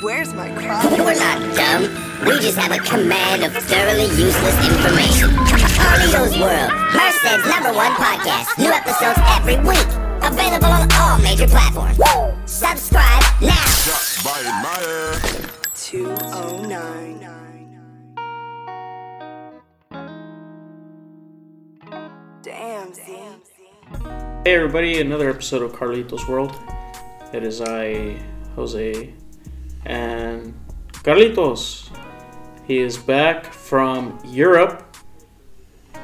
Where's my crop? We're not dumb. We just have a command of thoroughly useless information. Carlito's World, Merced's number one podcast. New episodes every week. Available on all major platforms. Subscribe now. by my 209. Damn, Z. Hey everybody, another episode of Carlitos World. It is I, Jose, and Carlitos. He is back from Europe,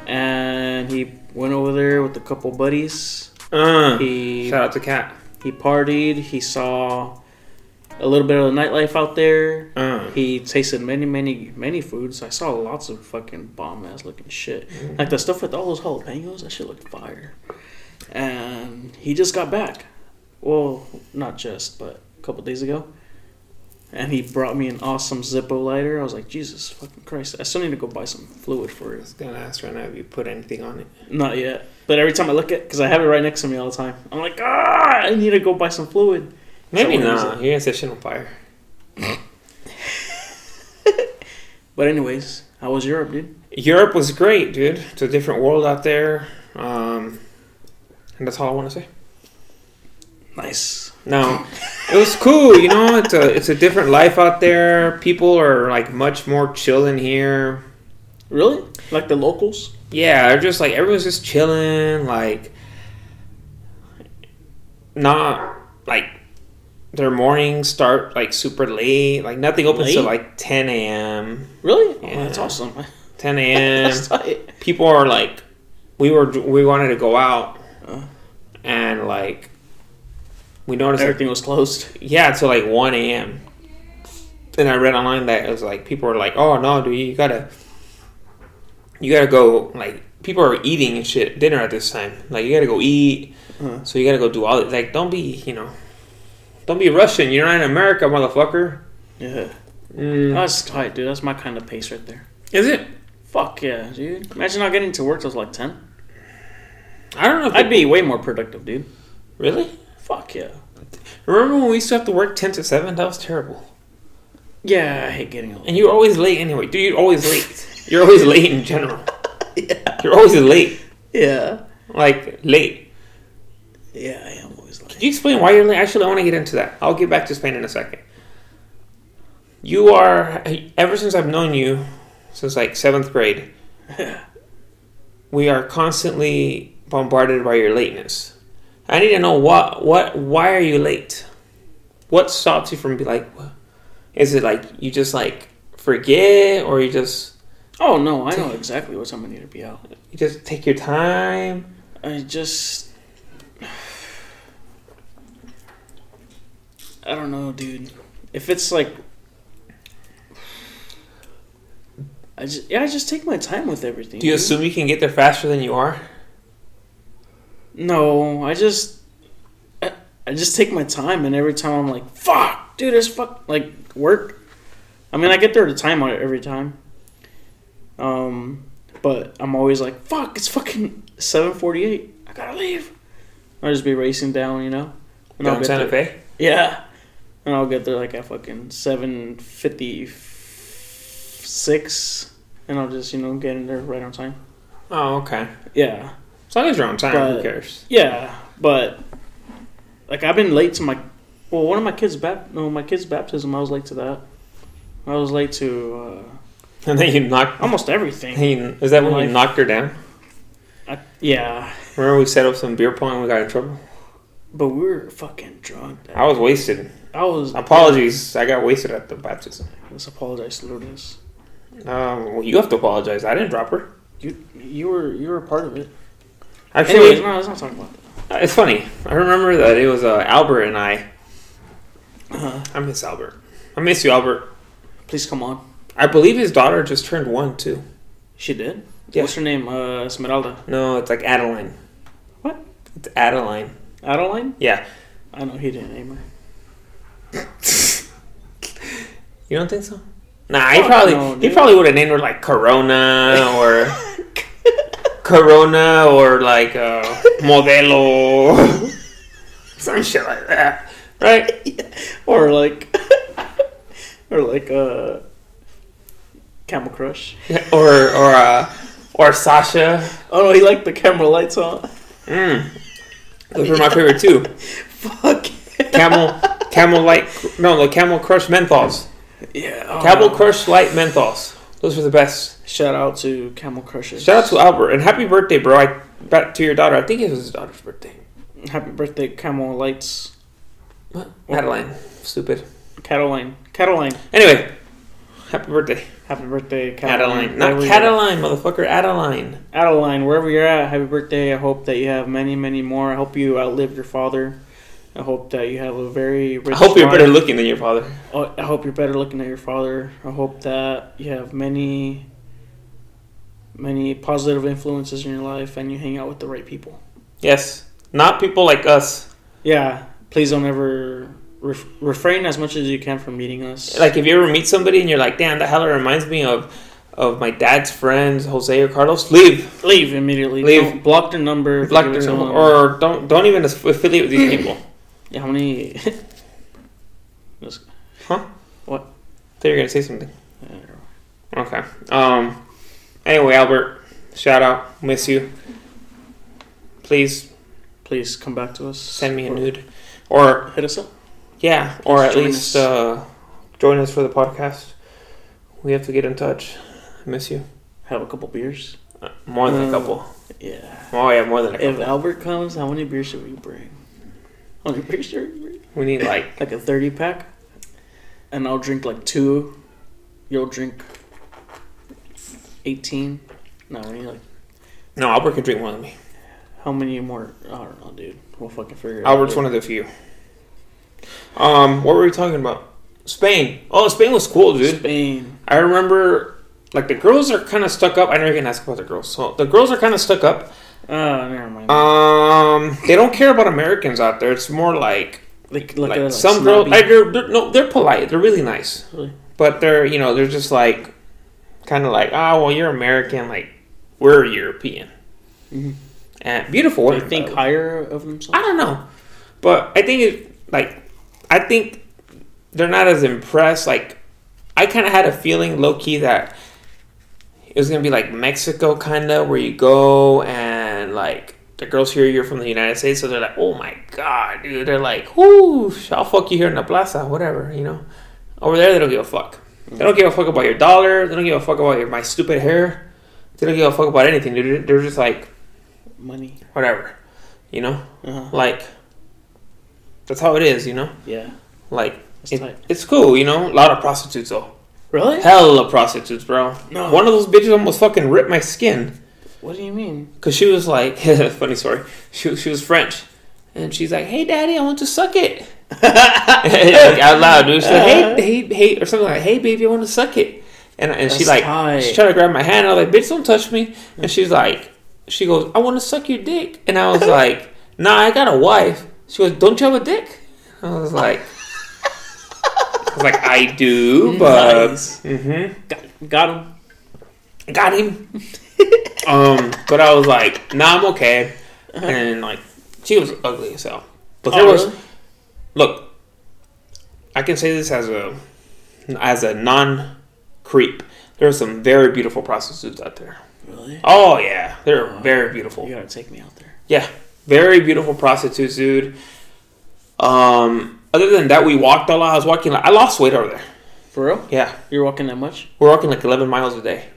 and he went over there with a couple buddies. Uh, He shout out to Cat. he partied. He saw a little bit of the nightlife out there. Uh. He tasted many, many, many foods. I saw lots of fucking bomb ass looking shit. Like the stuff with all those jalapenos. That shit looked fire. And he just got back. Well, not just, but a couple days ago. And he brought me an awesome Zippo lighter. I was like, Jesus fucking Christ! I still need to go buy some fluid for it. I was gonna ask right now if you put anything on it. Not yet. But every time I look at, because I have it right next to me all the time, I'm like, ah, I need to go buy some fluid. Maybe Someone not. You're gonna set shit on fire. But anyways, how was Europe, dude? Europe was great, dude. It's a different world out there. Um, and that's all I want to say. Nice. No, it was cool. You know, it's a it's a different life out there. People are like much more chill in here. Really? Like the locals? Yeah, they're just like everyone's just chilling. Like, not like their mornings start like super late. Like nothing opens till like 10 a.m. Really? Oh, Yeah. that's awesome. 10 a.m. People are like we were we wanted to go out Uh. and like we noticed Everything was closed. yeah till like 1 a.m and i read online that it was like people were like oh no dude you gotta you gotta go like people are eating and shit dinner at this time like you gotta go eat Uh. so you gotta go do all it like don't be you know don't be rushing you're not in america motherfucker Yeah. mm. That's tight, dude. That's my kind of pace right there. is it Fuck yeah, dude. Imagine not getting to work till like 10. i don't know if I'd be way more productive, dude. really Fuck yeah. remember when we used to have to work 10 to 7 that was terrible Yeah, I hate getting old. And you're always late anyway. Dude, you're always late. You're always late in general. yeah. You're always late. Yeah. Like, late. Yeah, I am always late. Can you explain why you're late? Actually, I want to get into that. I'll get back to Spain in a second. You are, ever since I've known you, since like seventh grade, we are constantly bombarded by your lateness. I need to know what, what, why are you late? What stops you from be like, what? is it like you just like forget or you just, Oh, no, I know exactly what time I need to be out. you just take your time? I just. I don't know, dude. If it's like. I just yeah, I just take my time with everything. Do you dude. assume you can get there faster than you are? No, I just I, I just take my time, and every time I'm like, "Fuck, dude, it's fuck like work." I mean, I get there to time on it every time. Um, but I'm always like, "Fuck, it's fucking seven forty-eight. I gotta leave." I'll just be racing down, you know. And I'll Down get Santa there- Fe? Yeah, and I'll get there like at fucking seven fifty-six, and I'll just you know get in there right on time. Oh, okay. Yeah. As long as you're on time, who cares? Yeah, but like I've been late to my well, one of my kids' bap no, my kid's baptism. I was late to that. I was late to And then you knocked. uh, almost everything. Hey, is that when you knocked her down? I, yeah, Remember we set up some beer pong and we got in trouble? but we were fucking drunk. I was wasted. I was. Apologies, I got wasted at the baptism. Let's apologize to Lourdes. Um, well, you have to apologize. I didn't drop her. You you were you were a part of it. Actually, no, let's not talk about that. it's funny. I remember that it was uh, Albert and I. Uh-huh. I miss Albert. I miss you, Albert. Please come on. I believe his daughter just turned one too. She did. Yeah. What's her name? Uh, Esmeralda. No, it's like Adeline. What? It's Adeline. Adeline. Yeah. I know he didn't name her. You don't think so? Nah, he Fuck probably no, he probably would have named her like Corona or Corona or like uh, Modelo, some shit like that, right? Or like or like uh, Camel Crush. or or uh, or Sasha. Oh no, he liked the Camel Lights on. Mm. Those were my favorite too. Fuck. Camel, Camel Light, no, the Camel Crush menthols. Yeah. oh. Camel Crush Light menthols. Those were the best. Shout out to Camel Crushers. Shout out to Albert and happy birthday, bro! I back to your daughter. I think it was his daughter's birthday. Happy birthday, Camel Lights. What? Adeline, stupid. Cataline. Cataline. Anyway, happy birthday, Happy birthday, Cataline. Adeline. Not Cataline, motherfucker. Adeline. Adeline, wherever you're at, happy birthday. I hope that you have many, many more. I hope you outlive your father. I hope that you have a very rich I hope you're life. better looking than your father. Oh, I hope you're better looking than your father. I hope that you have many, many positive influences in your life and you hang out with the right people. Yes, not people like us. Yeah, please don't ever ref- refrain as much as you can from meeting us. Like if you ever meet somebody and you're like, damn, that hell reminds me of of my dad's friends, Jose or Carlos. Leave, leave immediately. Leave. Don't block their number. block their number, or don't don't even affiliate with these people. Yeah, how many? Huh? What? Thought you were gonna say something. Okay. Um. Anyway, Albert, shout out, miss you. Please Please come back to us. send me a nude, or Hit us up. yeah, or at Join least us. uh, join us for the podcast. We have to get in touch. I miss you. Have a couple beers. Uh, More than a Uh, couple. Yeah. Oh yeah, more than a couple. If. Albert comes, how many beers should we bring? How many beers should we need like Like a 30 pack? And I'll drink like two. You'll drink 18. No, we need like. no. Albert can drink one of me. How many more? I don't know, dude. We'll fucking figure it out. Albert's one of the few. Um, what were we talking about? Spain. Oh, Spain was cool, dude. Spain. I remember, like the girls are kind of stuck up. I know you're gonna ask about the girls. So the girls are kind of stuck up. Oh, never mind. Um, they don't care about Americans out there. It's more like like, like at like some girls. They're, they're, no, they're polite. They're really nice, Really? but they're you know they're just like kind of like ah well you're American like we're European. Mhm. And beautiful They women. think by the way. higher of themselves? I don't know, but I think it like I think they're not as impressed. Like I kind of had a feeling low key that it was gonna be like Mexico, kind of where you go and like the girls here you're from the United States, so they're like, oh my god, dude. They're like, whoo, I'll fuck you here in the plaza, whatever, you know. Over there, they don't give a fuck. They don't give a fuck about your dollar. They don't give a fuck about your my stupid hair. They don't give a fuck about anything, dude. They're just like Money. whatever, you know. Uh-huh. Like that's how it is, you know. Yeah. Like it- it's cool, you know. A lot of prostitutes though. Really? Hell of prostitutes, bro. No. One of those bitches almost fucking ripped my skin What do you mean? because she was like, funny story. She she was French, and she's like, "Hey, daddy, I want to suck it." like, out loud, dude. She's like, "Hey, hey, hey," or something like, "Hey, baby, I want to suck it." And and she like tight. she tried to grab my hand. I was like, "Bitch, don't touch me." And she's like, she goes, "I want to suck your dick." And I was like, "Nah, I got a wife." She goes, "Don't you have a dick?" I was like. I was like, I do, but Nice. hmm Got, got him. got him. um, but I was like, nah, I'm okay. And like, she was ugly as hell. But there Oh, was, really? look, I can say this as a as a non creep. There are some very beautiful prostitutes out there. Really? Oh yeah, they're very beautiful. You gotta take me out there. Yeah, very beautiful prostitutes, dude. Um, other than that, we walked a lot. I was walking. I lost weight over there. For real? Yeah, You're walking that much? we're walking like 11 miles a day.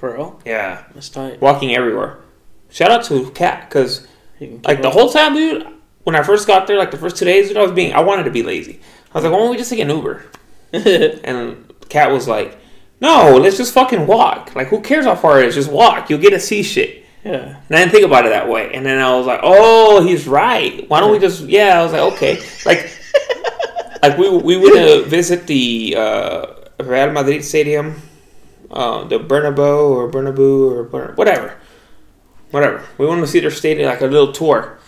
For real? Yeah, That's tight. walking everywhere. Shout out to Cat because like the whole time, dude. When I first got there, like the first two days, dude, I was being I wanted to be lazy. I was like, why don't we just take an Uber? And Cat was like, no, let's just fucking walk. Like, who cares how far it is? Just walk. You'll get to see shit. yeah. And I didn't think about it that way. And then I was like, oh, he's right. Why don't we just? Yeah, I was like, okay. Like, like we we went to visit the uh, Real Madrid stadium, uh, the Bernabeu or Bernabeu or Bern- whatever, whatever. We wanted to see their stadium, like a little tour.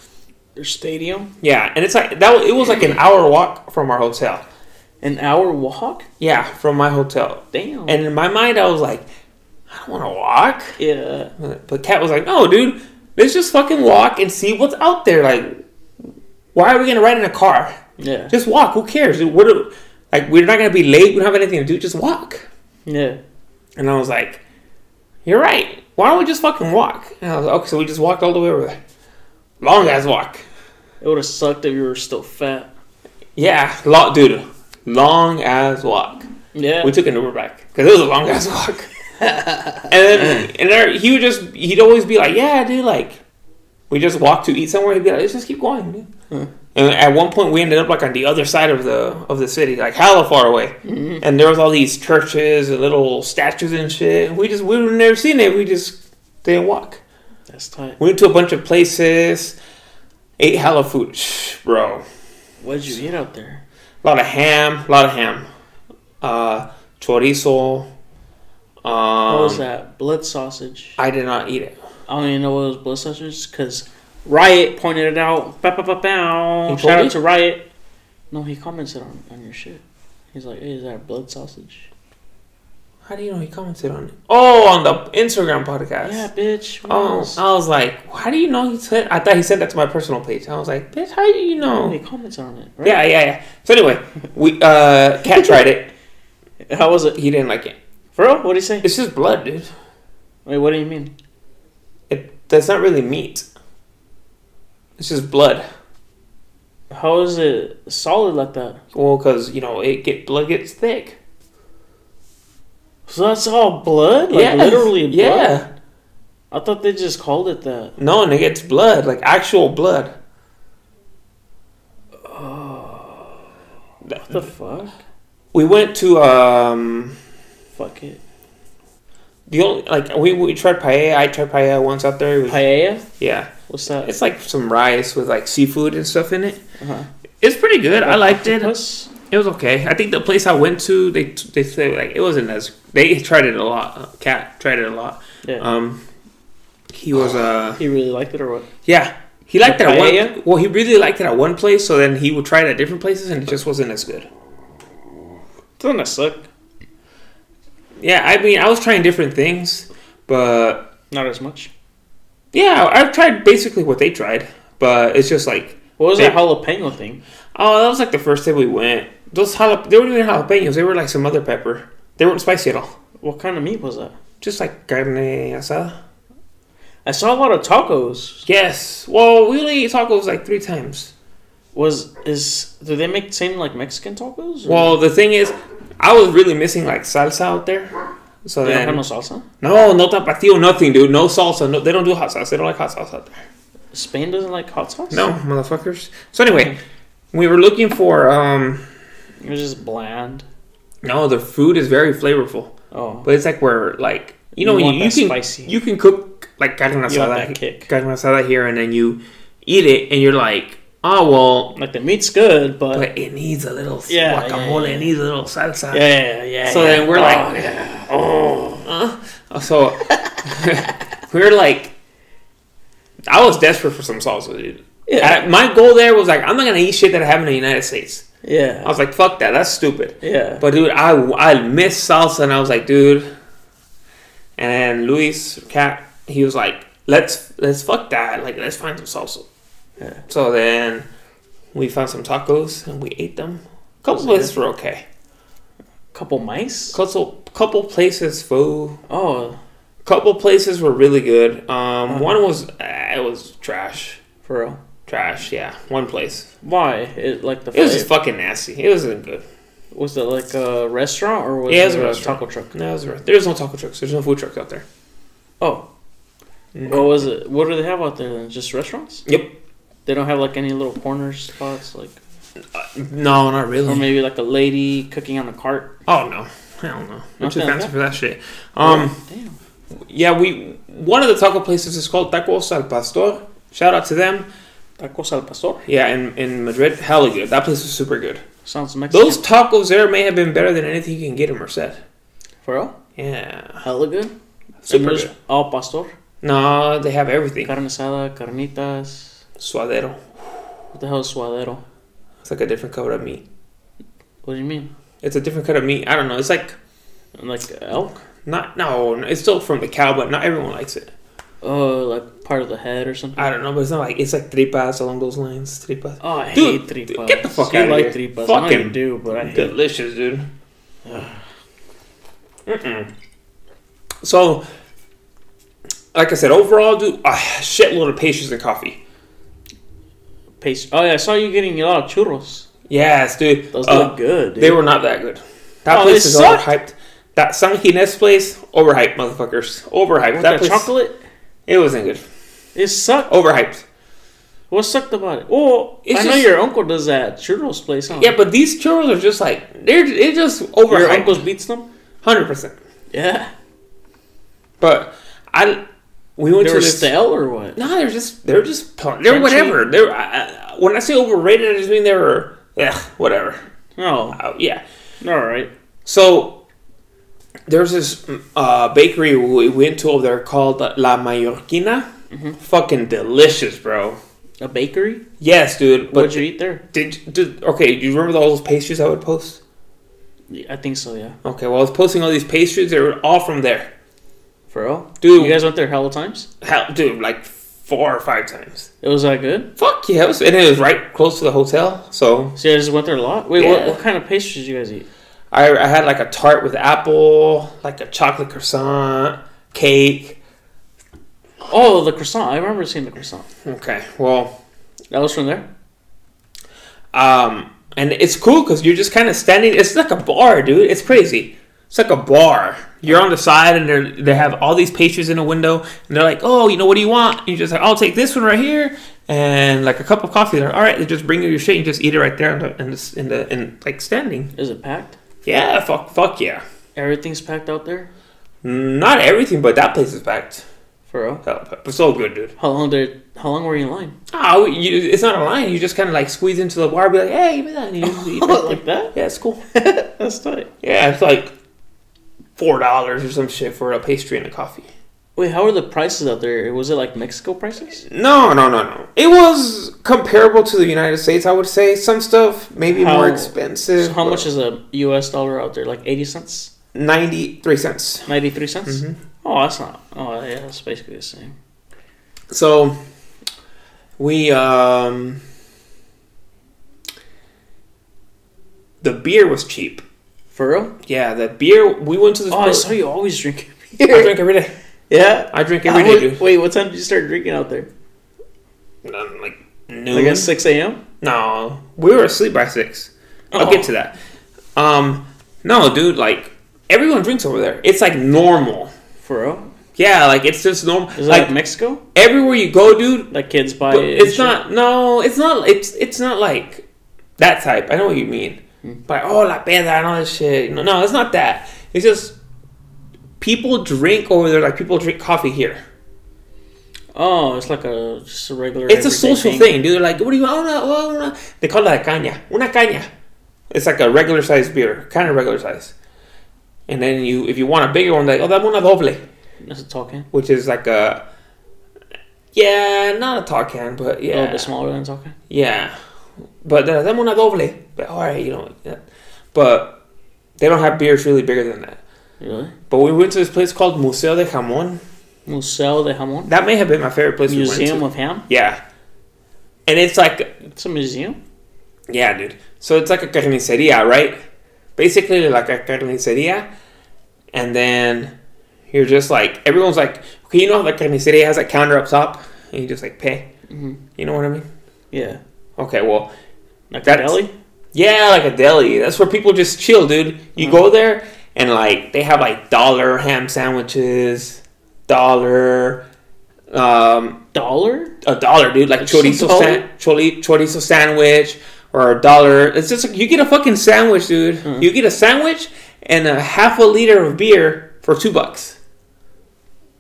Their stadium? Yeah, and it's like that. was- It was like an hour walk from our hotel. An hour walk? Yeah, from my hotel. Damn. And in my mind, I was like, I don't want to walk. yeah. But Cat was like, no, dude, let's just fucking walk and see what's out there. Like, why are we gonna ride in a car? Yeah. Just walk. Who cares? What? do- Like we're not gonna be late. We don't have anything to do. Just walk. Yeah. And I was like, "You're right. Why don't we just fucking walk?" And I was like, "Okay." So we just walked all the way over there. Long ass walk. It would have sucked if you were still fat. Yeah, long, dude. Long ass walk. Yeah. We took an Uber back because it was a long ass walk. and then and there, he would just he'd always be like, "Yeah, dude, like we just walk to eat somewhere." He'd be like, "Let's just keep going." Dude. Hmm. And at one point, we ended up like on the other side of the of the city, like hella far away. And there was all these churches and little statues and shit. We just we would never seen it. We just didn't walk. That's tight. We went to a bunch of places, ate hella food, Shh, bro. What did you eat out there? A lot of ham, a lot of ham. Uh, chorizo. Um, What was that? Blood sausage. I did not eat it. I don't even know what was blood sausage because Riot pointed it out. Bow, bow, bow, bow. He told Shout you? out to Riot. No, he commented on, on your shit. He's like, hey, is that blood sausage? How do you know he commented on it? Oh, on the Instagram podcast. Yeah, bitch. Oh, else? I was like, how do you know he said? I thought he sent that to my personal page. I was like, bitch, how do you know? He comments on it. Right? Yeah, yeah, yeah. So anyway, we uh, Cat tried it. How was it? He didn't like it. For real? What did he say? It's just blood, dude. Wait, what do you mean? It that's not really meat. It's just blood. How is it solid like that? Well, because you know it get blood gets thick. So that's all blood? Like yeah, literally blood? Yeah. I thought they just called it that. No, and it gets blood, like actual blood. What the fuck? We went to um Fuck it. the only like we, we tried paella. I tried paella once out there. Was- Paella? yeah, What's that? it's like some rice with like seafood and stuff in it. uh-huh. It's pretty good. I liked it. Octopus? It was okay. I think the place I went to, they they say like it wasn't as they tried it a lot. Uh, Cat tried it a lot. Yeah. Um, he was uh he really liked it or what? yeah he liked The it at one. Well, he really liked it at one place. So then he would try it at different places, and it just wasn't as good. Doesn't that suck? Yeah, I mean, I was trying different things, but Not as much. Yeah, I've tried basically what they tried, but it's just like What was They- that jalapeno thing? oh, that was like the first day we went. Those jalap- they weren't even jalapenos. They were like some other pepper. They weren't spicy at all. What kind of meat was that? Just like carne asada. I saw a lot of tacos. Yes. Well, we only ate tacos like three times. Was is do they make same like Mexican tacos? or- Well, the thing is, I was really missing like salsa out there. So they don't have no salsa. no, no tapatio, nothing, dude. No salsa. No, they don't do hot sauce. They don't like hot sauce out there. Spain doesn't like hot sauce. No, motherfuckers. So anyway, we were looking for um. it was just bland. No, the food is very flavorful, Oh, but it's like we're like you know You you, you can spicy. you can cook like carne asada, carne asada here, and then you eat it, and you're like, oh well, Like the meat's good, but, but it needs a little Yeah, yeah, guacamole, yeah. it needs a little salsa. yeah, yeah, yeah. So yeah. then we're Oh, like, Uh, so we were like, I was desperate for some salsa, dude. Yeah. I- my goal there was like, I'm not gonna eat shit that I have in the United States. Yeah. I was like, fuck that, that's stupid. yeah. But dude, I I miss salsa, and I was like, dude. And Luis Cat, he was like, let's let's fuck that, like let's find some salsa. Yeah. So then we found some tacos and we ate them. A couple places were okay. A couple mice. Couple couple places, food. Oh, couple places were really good. Um, Uh-huh. one was uh, it was trash, for real. trash. Yeah, one place. Why? It like the It was just fucking nasty. It wasn't good. was it like a restaurant or was Yeah, it was a a, restaurant. taco truck? No, it was a, there's no taco trucks. There's no food trucks out there. Oh, what was it? What do they have out there then? Just restaurants? Yep. They don't have like any little corner spots, like No, not really. or maybe like a lady cooking on a cart. Oh no, hell no. I'm too Nothing fancy that? for that shit. Um, Damn. yeah, we one of the taco places is called Tacos al Pastor. Shout out to them. Tacos al pastor. Yeah, in in Madrid, hella good. That place is super good. Sounds Mexican. Those tacos there may have been better than anything you can get in Merced. for real? Yeah, Hella good. super And good. Al pastor. No, they have everything. Carne asada, carnitas. Suadero. What the hell is suadero? It's like a different cut of meat. What do you mean? It's a different cut of meat. I don't know. It's like Like elk? not no. It's still from the cow, but not everyone likes it. Oh, like part of the head or something. I don't know, but it's not like it's like tripas along those lines. Tripas. oh, I Dude, hate dude, tripas. get the fuck you outta like here. tripas. I Fucking you do, but I hate. Delicious, dude. Mm-mm. So, like I said, overall, dude, a shitload of pastries and coffee. Paste. Oh yeah, I saw you getting a lot of churros. Yes, dude. Those Uh, look good. Dude. They were not that good. That Oh, place is sucked? overhyped. That San Ginés place, overhyped, motherfuckers. Overhyped. With that place, chocolate. It wasn't good. It sucked. Overhyped. What sucked about it? Oh, It's I know your uncle does that churros place. Huh? Yeah, but these churros are just like they're it's just overhyped. your uncle's beats them. Hundred percent. Yeah, But I, we went they to were this. stale or what? No, they're just they're just they're Crunchy? whatever. They're I, I- when I say overrated, I just mean they were yeah whatever. Oh, Uh, yeah. all right. So there's this uh, bakery we went to over there called La Mallorquina. Mm-hmm. Fucking delicious, bro. A bakery? Yes, dude. What'd you eat there? did, did okay? Do you remember all those pastries I would post? I think so. Yeah. Okay, well I was posting all these pastries. They were all from there, For real, dude. You guys went there hella times. hell, dude, like four or five times. It was that good. Fuck yeah, it was, and it was right close to the hotel. So So you guys just went there a lot. Wait, what, what kind of pastries did you guys eat? I, I had like a tart with apple, like a chocolate croissant, cake. Oh, the croissant. I remember seeing the croissant. Okay, well, That was from there. um, and it's cool because you're just kind of standing. It's like a bar, dude. It's crazy. It's like a bar. You're on the side, and they they have all these pastries in a window, and they're like, "Oh, you know, what do you want?" And you're just like, "I'll take this one right here." And like a cup of coffee, they're all right. They just bring you your shit, and just eat it right there in the in the, in, the, in like standing. Is it packed? Yeah, fuck, fuck yeah. Everything's packed out there. Not everything, but that place is packed. For real. Hell, But so good, dude. How long did? How long were you in line? Oh, you, it's not a line. You just kind of like squeeze into the bar, be like, "Hey, give me that." And you just eat right like that? Yeah, it's cool. That's tight. Yeah, it's like four dollars or some shit for a pastry and a coffee. Wait, how are the prices out there? Was it like Mexico prices? No, no, no, no. It was comparable to the United States, I would say. Some stuff maybe How- more expensive. So how much is a U.S. dollar out there? Like eighty cents, Ninety-three cents. ninety-three cents. Mhm. Oh, that's not. Oh, yeah, that's basically the same. So we um the beer was cheap. For real? Yeah, the beer we went to this. Oh, I saw you always drink beer. I drink every day. Yeah. I drink every day, dude. Wait, what time did you start drinking out there? Um, Like noon. Like at six a.m. No, we were asleep by six. I'll Oh. get to that. Um, no, dude, like everyone drinks over there. It's like normal. For real? Yeah, like it's just normal. Is it like like Mexico? everywhere you go, dude. Like kids buy it? it's not. No, it's not. It's it's not like that type. I know what you mean. Hmm. But oh, la peda and all this shit. No, no, it's not that. It's just people drink over there like people drink coffee here. Oh, it's like a just a regular. It's a social thing, dude. Like, what do you want? Oh, no, oh, no. They call it a caña. Una caña. It's like a regular size beer, kind of regular size. And then you, if you want a bigger one, like, oh, dame una doble, That's a tall can. which is like a, yeah, not a tall can, but yeah, A little bit smaller than a tall can. yeah. But uh, dame una doble. But all right, you know, yeah. but they don't have beers really bigger than that. Really? But we went to this place called Museo de Jamón. Museo de Jamón. That may have been my favorite place we Museum went of Ham. Yeah. And it's like It's a museum. Yeah, dude. So it's like a carniceria, right? Basically, like a carniceria, and then you're just like everyone's like, okay, you know how the carniceria has a counter up top, and you just like pay. hmm You know what I mean? Yeah. Okay, well, Like a That's- deli. yeah, like a deli. That's where people just chill, dude. You go there and like they have like dollar ham sandwiches, dollar, um, Dollar. a dollar, dude. Like chorizo, san- chori- chorizo sandwich or a dollar. It's just like you get a fucking sandwich, dude. Hmm. You get a sandwich and a half a liter of beer for two bucks.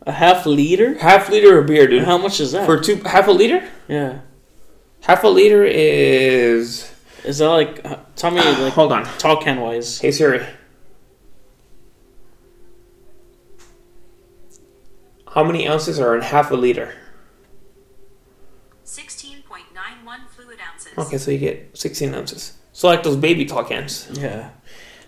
A half liter. Half liter of beer, dude. How much is that? For two, half a liter. yeah. Half a liter is. Is that like? uh, Tell me like Hold on. tall can wise. Hey Siri. How many ounces are in half a liter? 16.91 fluid ounces. Okay, so you get 16 ounces. So like those baby tall cans. Yeah.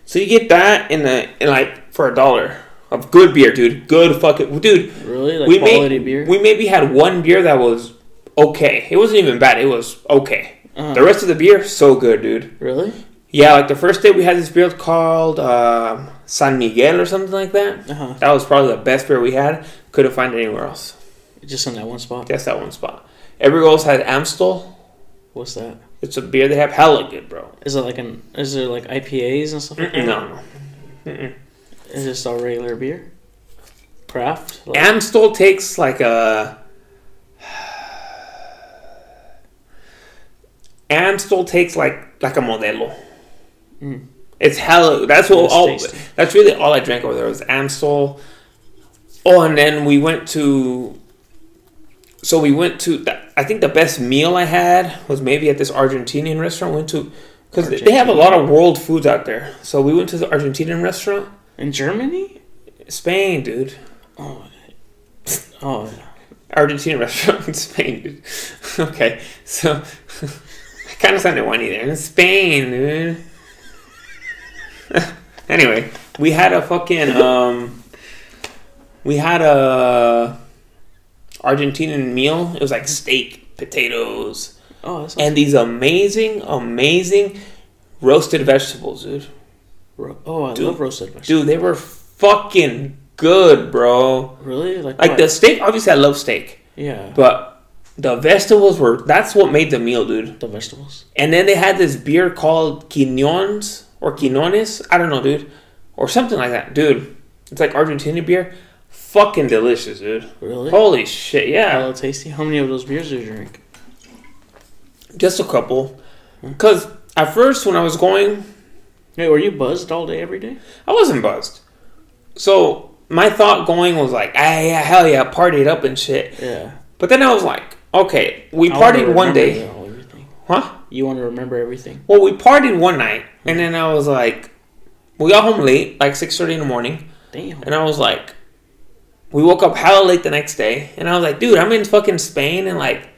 So you get that in a in like for a dollar of good beer, dude. Good fucking dude. Really? Like we quality made, beer? We maybe had one beer that was okay. It wasn't even bad. It was okay. Uh-huh. The rest of the beer, so good, dude. really? Yeah, like the first day we had this beer called um San Miguel or something like that. Uh-huh. That was probably the best beer we had. Couldn't find it anywhere else. Just in that one spot. Just that one spot. Everywhere else had Amstel. What's that? It's a beer they have hella good, bro. Is it like an? Is there like IPAs and stuff like that? No, no. Is it just all regular beer? Craft? Like, Amstel takes like a. Amstel takes like like a Modelo. Mm. It's hella. That's what all. tasty. That's really all I drank over there was Amstel. Oh, and then we went to. So we went to. the- I think the best meal I had was maybe at this Argentinian restaurant. We went to because they have a lot of world foods out there. So we went to the Argentinian restaurant. in Germany? Spain, dude. Oh, oh, Argentina restaurant in Spain, dude. okay, so Of sounded whiny there. In Spain, dude. anyway, we had a fucking um, we had a Argentinian meal. It was like steak, potatoes, oh, that's and these amazing, amazing roasted vegetables, dude. ro- oh, I dude, love roasted vegetables. Dude, they were fucking good, bro. Really? Like, Like what? the steak, obviously, I love steak. Yeah, But the vegetables were that's what made the meal, dude. the vegetables. And then they had this beer called Quinones or Quinones. I don't know, dude. Or something like that. Dude. It's like Argentinian beer. Fucking delicious, dude. Really? Holy shit, yeah. Tasty. How many of those beers did you drink? Just a couple. Cause at first when I was going, Hey, were you buzzed all day, every day? I wasn't buzzed. So my thought going was like, ah yeah, hell yeah, partied up and shit. Yeah. But then I was like, okay, we I partied one day. Oh, everything. Huh? You want to remember everything? Well, we partied one night, and then I was like, we got home late, like six thirty in the morning, Damn. and I was like, we woke up hella late the next day, and I was like, dude, I'm in fucking Spain, and like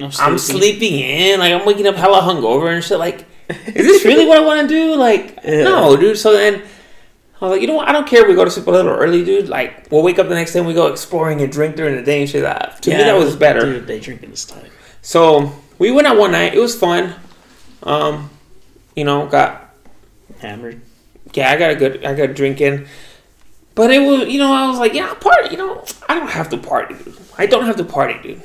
I'm, I'm sleeping in, like I'm waking up hella hungover and shit. Like, is this really what I want to do? Like, Yeah. no, dude. So then. I was like, you know what? I don't care if we go to sleep a little early, dude. Like, we'll wake up the next day and we go exploring and drink during the day and shit. That to me, that was better. Dude, day drinking is tight. So we went out one night. It was fun. Um, you know, got Hammered. yeah, I got a good, I got a drink in. But it was, you know, I was like, yeah, party. You know, I don't have to party, dude. I don't have to party, dude.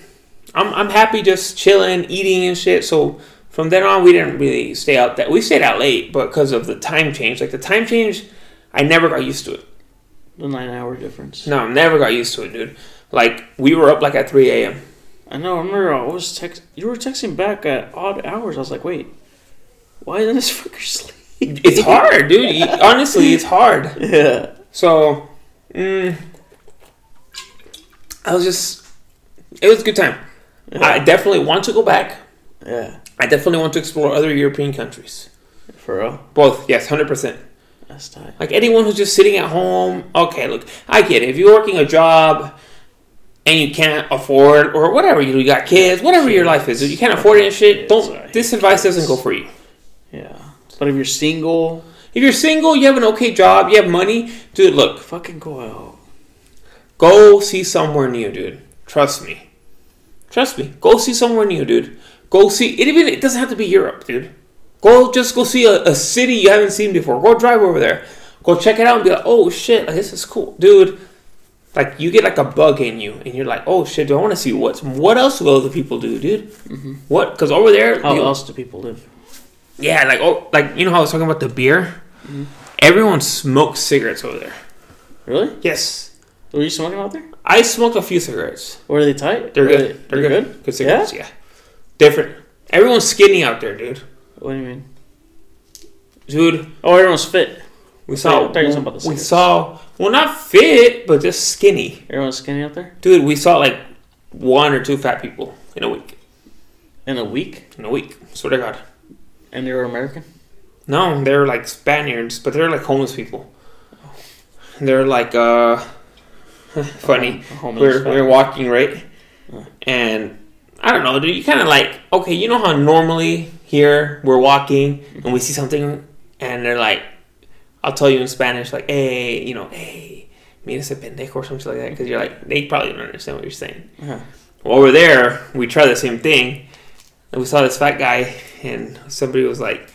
I'm, I'm happy just chilling, eating and shit. So from then on, we didn't really stay out that. We stayed out late, but because of the time change, like the time change, I never got used to it. The nine hour difference. No, never got used to it, dude. Like we were up like at 3 a.m. I know. I remember I was text. You were texting back at odd hours. I was like, wait, why isn't this fucker sleep? It's hard, dude. Honestly, it's hard. Yeah. So, mm, I was just, it was a good time. I definitely want to go back. Yeah. I definitely want to explore other European countries. For real. Both, yes, 100%. Like anyone who's just sitting at home, okay, look, I get it. If you're working a job and you can't afford, or whatever, you, you got kids, whatever your life is, if you can't afford it and shit, don't, this advice doesn't go for you. Yeah. But if you're single, If you're single, you have an okay job, you have money, dude, look, fucking go out. Go see somewhere new, dude. Trust me. Trust me. Go see somewhere new, dude. Go see it. Even it doesn't have to be Europe, dude. Go just go see a, a city you haven't seen before. Go drive over there. Go check it out and be like, oh shit, like this is cool, dude. Like you get like a bug in you, and you're like, oh shit, do I want to see what's what else will other people do, dude? Mm-hmm. What? Because over there, How else do people live? yeah, like oh, like you know how I was talking about the beer. Mm-hmm. Everyone smokes cigarettes over there. Really? Yes, Were you smoking out there? I smoked a few cigarettes. Were they tight? They're Were good. they- They're, they're good. Good cigarettes. Yeah? Different. Everyone's skinny out there, dude. What do you mean? Dude, Oh, everyone's fit. we saw. I thought you were talking about the we saw. Well, not fit, but just skinny. Everyone's skinny out there Dude, we saw like one or two fat people in a week. in a week, In a week. Swear to God. and they were American. No, they're like Spaniards, but they're like homeless people. They're like uh funny. Homeless We're we're walking right, and I don't know, dude. You kind of like okay, you know how normally here we're walking and we see something, and they're like, I'll tell you in Spanish, like, hey, you know, hey, mira ese pendejo or something like that because you're like they probably don't understand what you're saying. Uh-huh. Well, over there, we try the same thing, and we saw this fat guy, and somebody was like,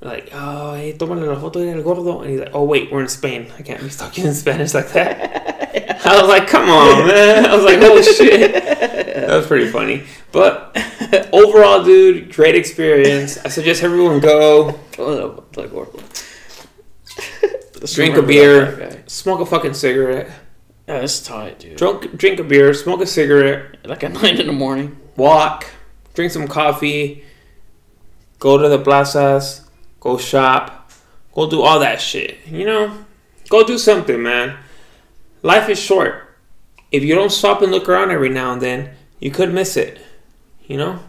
like, oh, hey, tómale la foto del gordo, and he's like, oh wait, we're in Spain. I can't be talking in Spanish like that. I was like, come on, man. I was like, oh shit. That was pretty funny. But overall, dude, great experience. I suggest everyone go Oh, like drink a beer, smoke a fucking cigarette, oh, Yeah, it's tight, dude. drunk, drink a beer, smoke a cigarette, Like at nine in the morning. walk, drink some coffee, go to the plazas, go shop, go do all that shit. You know, go do something, man. Life is short. If you don't stop and look around every now and then, you could miss it. You know,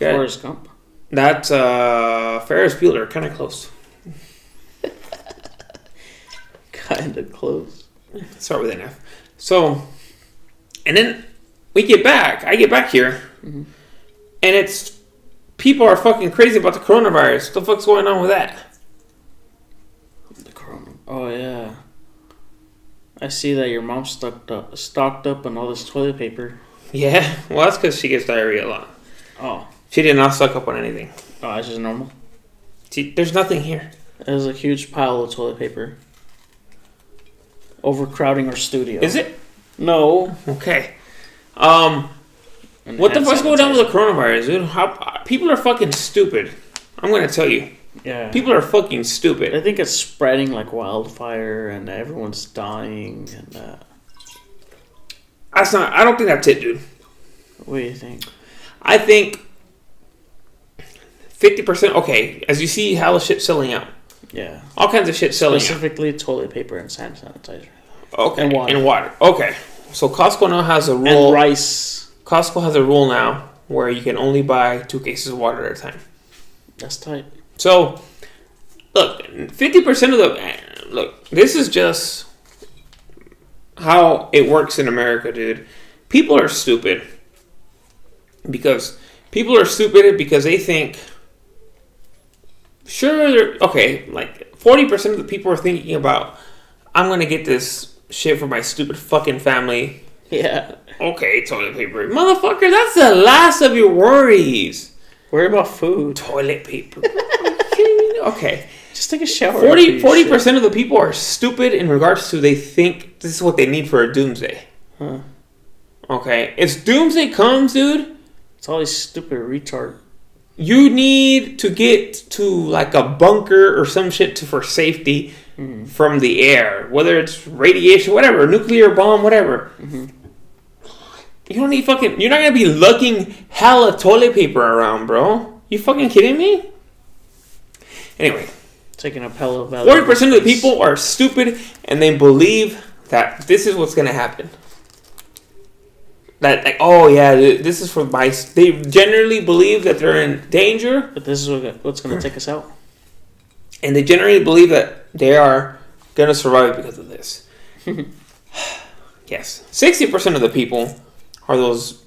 Yeah. Forrest Gump. that's uh Ferris Bueller, kind of close. Kind of close. Start with an F. So, and then we get back. I get back here, and it's people are fucking crazy about the coronavirus. What the fuck's going on with that? The Corona. Oh yeah. I see that your mom stocked up, stocked up on all this toilet paper. Yeah, well, that's because she gets diarrhea a lot. Oh, She did not suck up on anything. oh, that's just normal. See, there's nothing here. There's a huge pile of toilet paper. Overcrowding our studio. Is it? No. Okay. Um, And what the fuck's going on with the coronavirus, dude? How, people are fucking stupid. I'm gonna tell you, Yeah. people are fucking stupid. I think it's spreading like wildfire, and everyone's dying. And uh, That's not. I don't think that's it, dude. what do you think? I think fifty percent. Okay, as you see, how shit selling out. Yeah. All kinds of shit selling out. Specifically, toilet paper and hand sanitizer Okay, And water. And water. Okay, so Costco now has a and rule. rice. Costco has a rule now where you can only buy two cases of water at a time. That's tight. So, look, fifty percent of the look. This is just how it works in America, dude. People are stupid because people are stupid because they think. Sure, okay. Like forty percent of the people are thinking about, I'm gonna get this shit for my stupid fucking family. Yeah. Okay, toilet paper, motherfucker. That's the last of your worries. Worry about food. Toilet paper. Are you kidding me? okay. Just take a shower. 40 after you shit. percent of the people are stupid in regards to they think this is what they need for a doomsday. Huh. Okay, if doomsday comes, dude, It's all these stupid retard. you need to get to like a bunker or some shit to for safety mm-hmm. from the air, whether it's radiation, whatever, nuclear bomb, whatever. Mm-hmm. You don't need fucking. You're not gonna be lugging hella toilet paper around, bro. You fucking kidding me? Anyway, Taking a pellet of Forty percent of the people are stupid and they believe that this is what's gonna happen. That like, oh yeah, this is for my. They generally believe that they're in danger, But this is what, what's going to take us out. and they generally believe that they are gonna survive because of this. yes, sixty percent of the people are those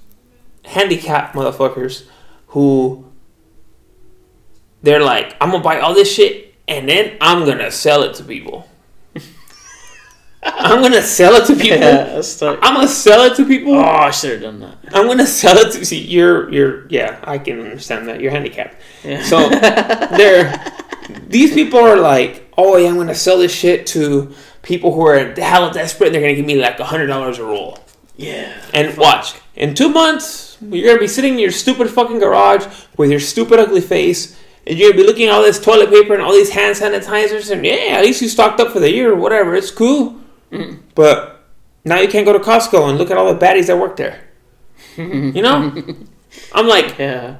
handicapped motherfuckers who they're like, I'm gonna buy all this shit and then I'm gonna sell it to people. I'm gonna sell it to people. Yeah. I'm gonna sell it to people. Oh, I should have done that. I'm gonna sell it to see you're you're yeah, I can understand that. You're handicapped. Yeah. So they're these people are like, oh yeah, I'm gonna sell this shit to people who are hella desperate and they're gonna give me like a hundred dollars a roll. yeah. And watch, in two months, you're gonna be sitting in your stupid fucking garage with your stupid ugly face, and you're gonna be looking at all this toilet paper and all these hand sanitizers, and yeah, at least you stocked up for the year or whatever. It's cool. Mm. But now you can't go to Costco and look at all the baddies that work there. you know? I'm like, Yeah.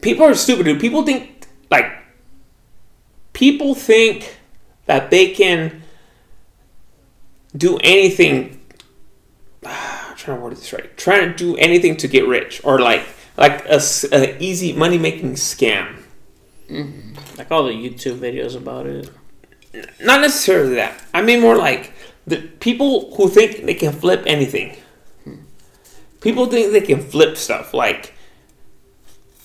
people are stupid, dude. People think like people think that they can do anything. I'm trying to word this right. Trying to do anything to get rich, or like like a easy money making scam. Mm-hmm. Like all the YouTube videos about it. Not necessarily that. I mean more like the people who think they can flip anything. Hmm. People think they can flip stuff. Like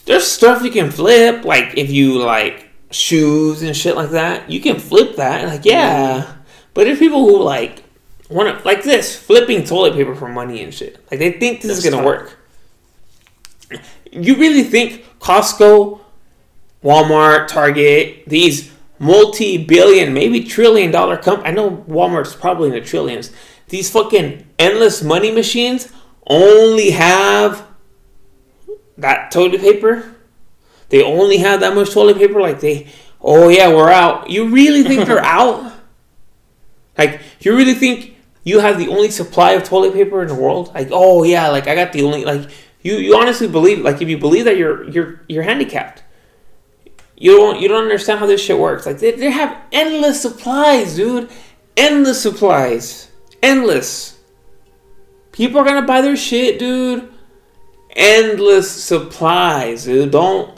there's stuff you can flip. Like if you like shoes and shit like that, you can flip that. Like yeah, mm-hmm. But there's people who like want to like this flipping toilet paper for money and shit. Like they think this is gonna tough. work. You really think Costco, Walmart, Target, these multi-billion, maybe trillion-dollar comp? I know Walmart's probably in the trillions. These fucking endless money machines only have that toilet paper. They only have that much toilet paper. Like they, oh yeah, we're out. You really think they're out? Like you really think you have the only supply of toilet paper in the world? Like oh yeah, like I got the only like you you honestly believe like if you believe that you're you're you're handicapped. You don't you don't understand how this shit works. Like they, they have endless supplies, dude. Endless supplies. Endless. People are gonna buy their shit, dude. Endless supplies, dude. Don't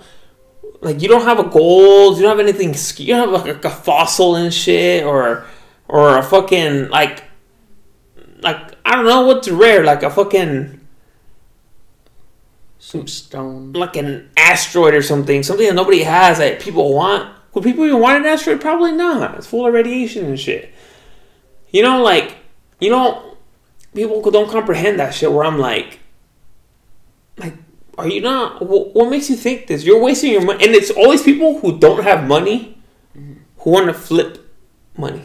like you don't have a gold. You don't have anything. You don't have like a fossil and shit, or or a fucking like like I don't know what's rare. Like a fucking Some stone. like an asteroid or something. Something that nobody has that people want. Would people even want an asteroid? Probably not. It's full of radiation and shit. You know, like you know, people who don't comprehend that shit. Where I'm like, like, are you not? What, what makes you think this? You're wasting your money, and it's always people who don't have money who want to flip money.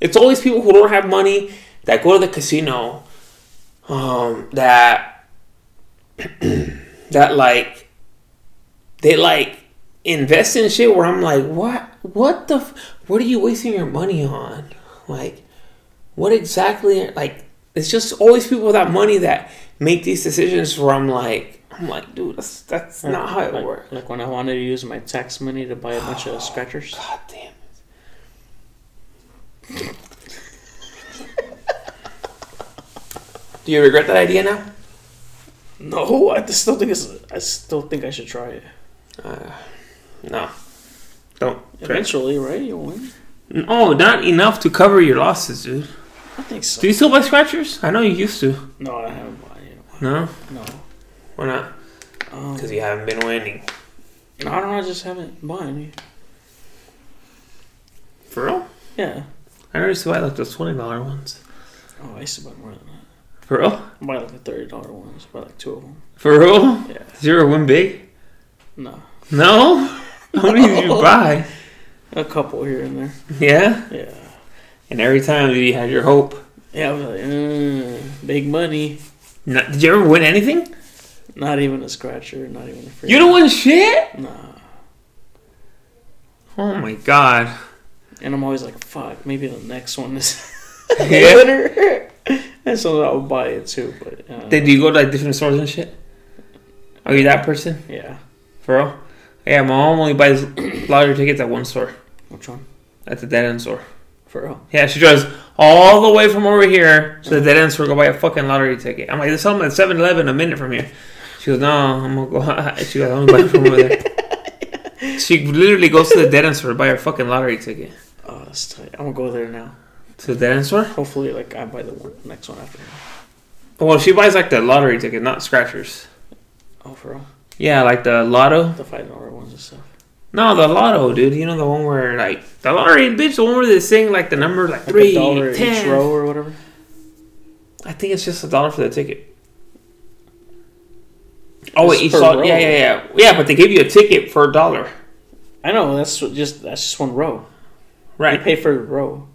It's always people who don't have money that go to the casino, um, that that like they like invest in shit where I'm like, what? What the? F- what are you wasting your money on? Like, what exactly? Like, it's just always people without money that make these decisions where I'm like, I'm like, dude, that's that's not how it like, works. Like when I wanted to use my tax money to buy a bunch of scratchers. God damn it. Do you regret that idea now? No, I still think it's. I still think I should try it. No. Don't. Eventually, right? You'll win. No, not enough to cover your losses, dude. I think so. Do you still buy scratchers? I know you used to. No, I haven't bought it. No? No. Why not? Um, Because you haven't been winning. no, I don't know. I just haven't bought any. For real? Yeah. I know you used to buy like those $20 ones. Oh, I used to buy more than that. For real? I buy like the thirty dollar ones. Buy like two of them. For real? Yeah. Ever win big? No, No? How many did you buy? a couple here and there. Yeah? Yeah. And every time you had your hope. Yeah, I was like, uh, big money. Not, did you ever win anything? Not even a scratcher. Not even a free. You don't win shit? Nah. Oh my god. And I'm always like, fuck. Maybe the next one is Yeah. And so I'll buy it too. But uh, Did you go to like different stores and shit? Are you that person? yeah. For real? Yeah, my mom only buys lottery tickets at one store. Which one? At the dead end store. For real. Yeah, she drives all the way from over here to the dead end store to go buy a fucking lottery ticket. I'm like, there's something at 7 Eleven a minute from here. She goes, no, I'm gonna go. She goes, I'm gonna buy it from over there. She literally goes to the dead end store to buy her fucking lottery ticket. Oh, that's tight. I'm gonna go there now. To the store? Hopefully, like I buy the one, next one after. Oh, well, she buys like the lottery ticket, not scratchers. Oh, for real. Yeah, like the lotto. The five dollar ones and stuff. No, the lotto, dude. You know the one where like the lottery, bitch. The one where they sing like the number like Like three, a dollar each row or whatever. I think it's just a dollar for the ticket. Oh wait, each yeah, yeah, yeah, yeah. But they give you a ticket for a dollar, I know that's just that's just one row. Right. You pay for a row.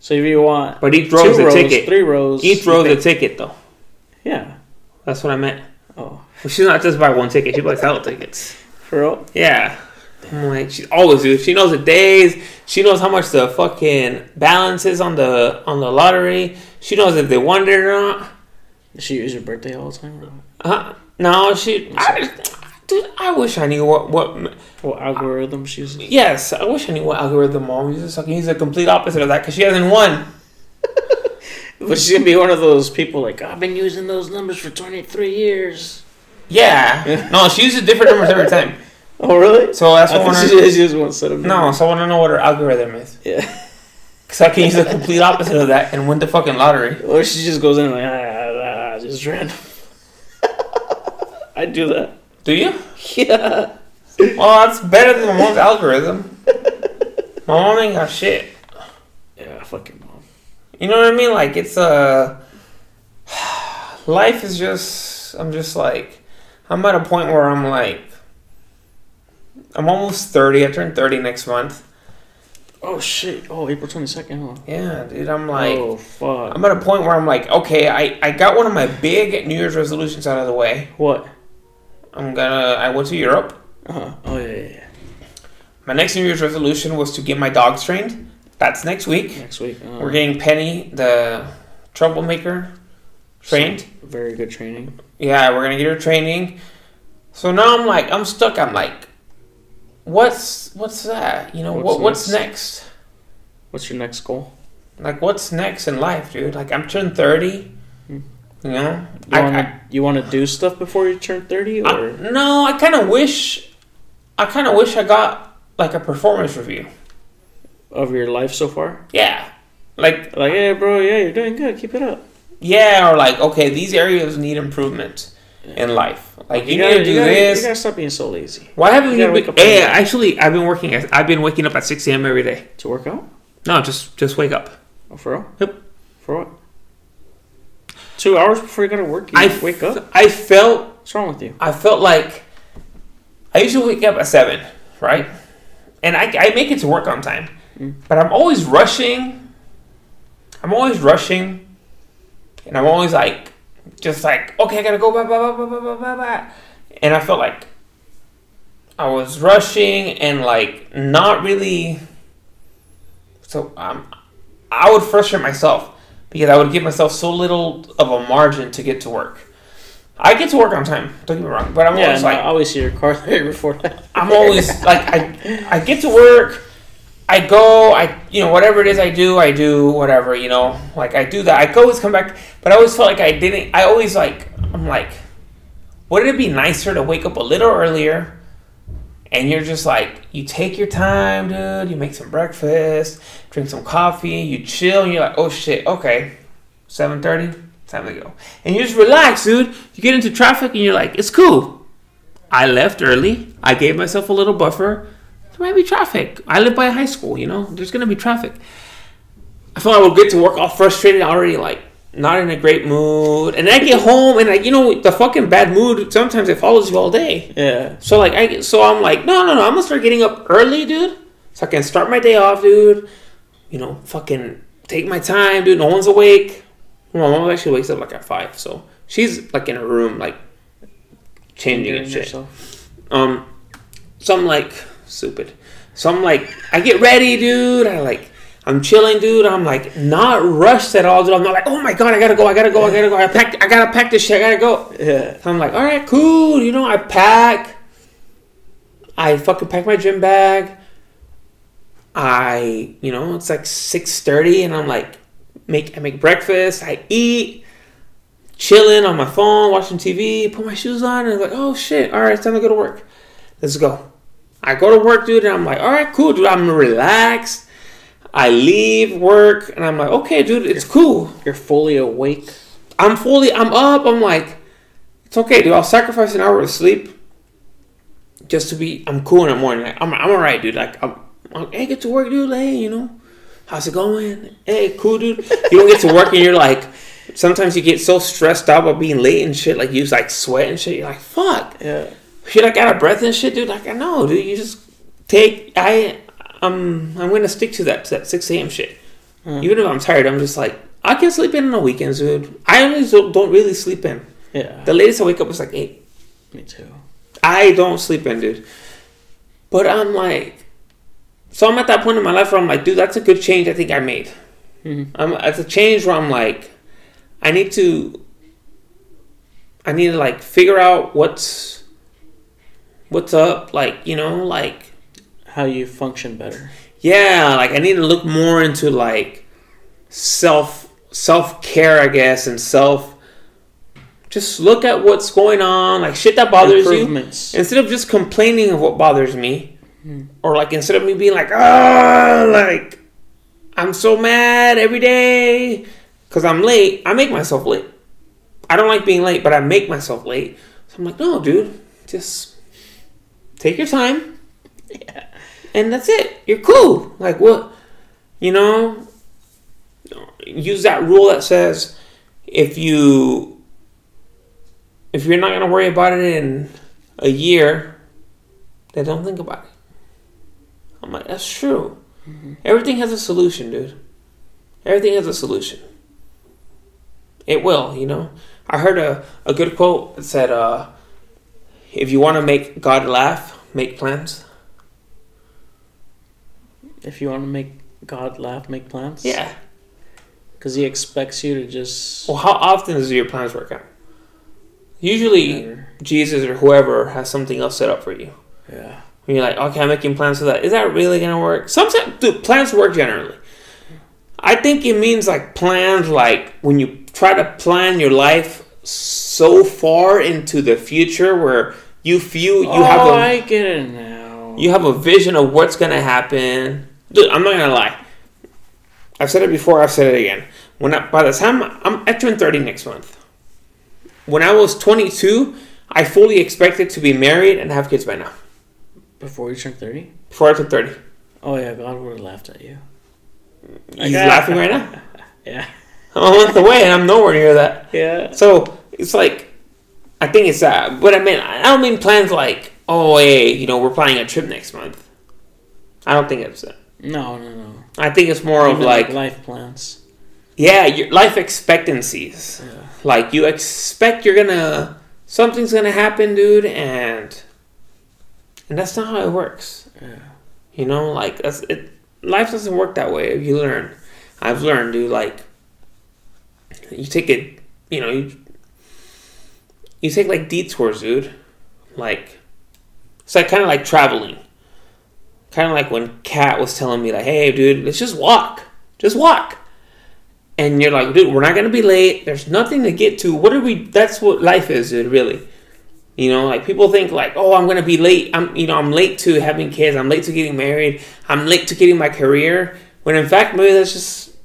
So if you want But he row two a rows, ticket. three rows, He you row pay- is a ticket, though. Yeah. That's what I meant. Oh, Well, she's not just buy one ticket; she buys hella tickets. for real? Yeah. I'm like, she always do. She knows the days. She knows how much the fucking balance is on the on the lottery. She knows if they won it or not. Does she use your birthday all the time? Or Uh, no, she. I, dude, I wish I knew what what. what algorithm she uses? Yes, I wish I knew what algorithm mom uses. I can use the complete opposite of that because she hasn't won. But she's gonna be one of those people like I've been using those numbers for 23 years. Yeah. no, she uses different numbers every time. Oh, really? So that's I what I she to. just one set of numbers. No, so I want to know what her algorithm is. Yeah. Because I can use the complete opposite of that and win the fucking lottery. Or she just goes in like ah, ah, ah, just random. I do that. Do you? Yeah. Well, that's better than my mom's algorithm. My mom ain't got shit. Yeah. fucking bomb. You know what I mean? Like it's uh life is just I'm just like I'm at a point where I'm like I'm almost 30. I turn 30 next month. Oh shit! Oh, April twenty second, huh? Yeah, dude, I'm like oh fuck! I'm at a point where I'm like, okay, I I got one of my big New Year's resolutions out of the way. what? I'm gonna I went to Europe. Uh-huh. Oh yeah, yeah, yeah. My next New Year's resolution was to get my dogs trained. That's next week. Next week. Uh, We're getting Penny, the troublemaker, trained. very good training. Yeah, we're gonna get her training. So now I'm like, I'm stuck. I'm like, what's what's that? You know, What's what what's next? next? What's your next goal? Like, what's next in life, dude? Like, I'm turning thirty. Hmm. You You I, want to you want to do stuff before you turn thirty, I- or no, I kind of wish, I kind of wish I got like a performance review. of your life so far? Yeah, like Like, hey, bro, yeah, you're doing good. Keep it up. yeah, or like okay, these areas need improvement in life. Like you, gotta need to do you gotta, this. You gotta stop being so lazy Why haven't you you? Been, wake up hey, actually, I've been working. I've been waking up at six a.m. every day. to work out. No, just just wake up. Oh, for real? Yep. For what? Two hours before you gotta work, you I wake up. I felt What's wrong with you? I felt like I usually wake up at seven, right? And I, I make it to work on time, Mm. but I'm always rushing. I'm always rushing, and I'm always like, just like, okay, I gotta go, blah blah blah blah blah blah blah. And I felt like I was rushing and like not really. So um, I would frustrate myself because I would give myself so little of a margin to get to work. I get to work on time. Don't get me wrong, but I'm Yeah, always no, like I always see your car there before that. I'm always like I I get to work, I go, I you know whatever it is I do, I do whatever you know like I do that. I go always come back, but I always felt like I didn't. I always like I'm like, wouldn't it be nicer to wake up a little earlier? And you're just like you take your time, dude. You make some breakfast, drink some coffee, you chill, and you're like, oh shit, okay, seven thirty, time to go. And you just relax, dude. You get into traffic and you're like, it's cool. I left early. I gave myself a little buffer. There might be traffic. I live by a high school, you know. There's gonna be traffic. I felt I would get to work all frustrated, already like not in a great mood, and I get home and like you know the fucking bad mood. Sometimes it follows you all day. Yeah. So like I so I'm like no no no I'm gonna start getting up early, dude. So I can start my day off, dude. You know, fucking take my time, dude. No one's awake. My mom actually wakes up like at five, so she's like in her room, like changing and shit. yourself. Um, so I'm like stupid. So I'm like, I get ready, dude. I like, I'm chilling, dude. I'm like not rushed at all, dude. I'm not like, oh my god, I gotta go, I gotta go, I gotta go. I pack, I gotta pack this shit, I gotta go. Yeah. I'm like, all right, cool. You know, I pack. I fucking pack my gym bag. I, you know, it's like six thirty, and I'm like, make I make breakfast. I eat, chilling on my phone, watching TV. Put my shoes on, and I'm like, oh shit, all right, it's time to go to work. Let's go. I go to work, dude, and I'm like, all right, cool, dude. I'm relaxed. I leave work, and I'm like, okay, dude, it's cool. You're fully awake. I'm fully, I'm up. I'm like, it's okay, dude. I'll sacrifice an hour of sleep just to be. I'm cool in the morning. Like, I'm, I'm alright, dude. Like, I'm, I'm, hey, get to work, dude. Hey, you know, how's it going? Hey, cool, dude. You don't get to work and you're like, sometimes you get so stressed out about being late and shit. Like, you just like sweat and shit. You're like, fuck. Yeah. You're like out of breath and shit, dude. Like, I know, dude. You just take. I, I'm, I'm gonna stick to that to that 6 a.m. shit. Even if I'm tired, I'm just like, I can sleep in on the weekends, dude. I always don't, don't really sleep in. Yeah. The latest I wake up is like eight. Me too. I don't sleep in, dude. But I'm like, so I'm at that point in my life where I'm like, dude, that's a good change I think I made. Mhm. I'm it's a change where I'm like, I need to, I need to like figure out what's, what's up, like you know, like How you function better. yeah, like I need to look more into like self self care, I guess, and self. Just look at what's going on, like shit that bothers you. Instead of just complaining of what bothers me, or like instead of me being like, ah, like I'm so mad every day because I'm late, I make myself late. I don't like being late, but I make myself late. So I'm like, no, dude, just take your time, and that's it. You're cool. Like what, you know? use that rule that says if you if you're not gonna worry about it in a year, then don't think about it. I'm like, that's true. Everything has a solution, dude. Everything has a solution. It will, you know. I heard a, a good quote that said, uh, if you want to make God laugh, make plans. If you want to make God laugh, make plans. Yeah. Because He expects you to just. Well, how often does your plans work out? Usually, Never. Jesus or whoever has something else set up for you. Yeah. And you're like, okay, I'm making plans for that. Is that really gonna work? Sometimes, dude, plans work generally. I think it means like plans, like when you try to plan your life so far into the future, where you feel you oh, have a I get it now. you have a vision of what's gonna happen. Dude, I'm not gonna lie. I've said it before. I've said it again. When I, by the time I'm I turn 30 next month. When I was 22, I fully expected to be married and have kids by now. Before you turn 30? Before I turned 30. Oh, yeah, God would have laughed at you. He's laughing right now. Yeah. I'm a month away and I'm nowhere near that. Yeah. So it's like, I think it's that. But I mean, I don't mean plans like, oh, hey, you know, we're planning a trip next month. I don't think it's that. No, no, no. I think it's more of Even like, life plans. yeah, your life expectancies. Yeah. Like you expect you're gonna something's gonna happen, dude, and and that's not how it works. Yeah. You know, like that's it. Life doesn't work that way. If you learn, I've learned, dude. Like you take it, you know, you you take like detours, dude. Like it's like kind of like traveling. Kind of like when Cat was telling me, like, "Hey, dude, let's just walk, just walk." And you're like, dude, we're not gonna be late. There's nothing to get to. What are we? That's what life is, dude. Really. You know, like people think like, oh, I'm gonna be late. I'm, you know, I'm late to having kids. I'm late to getting married. I'm late to getting my career. When in fact, maybe that's just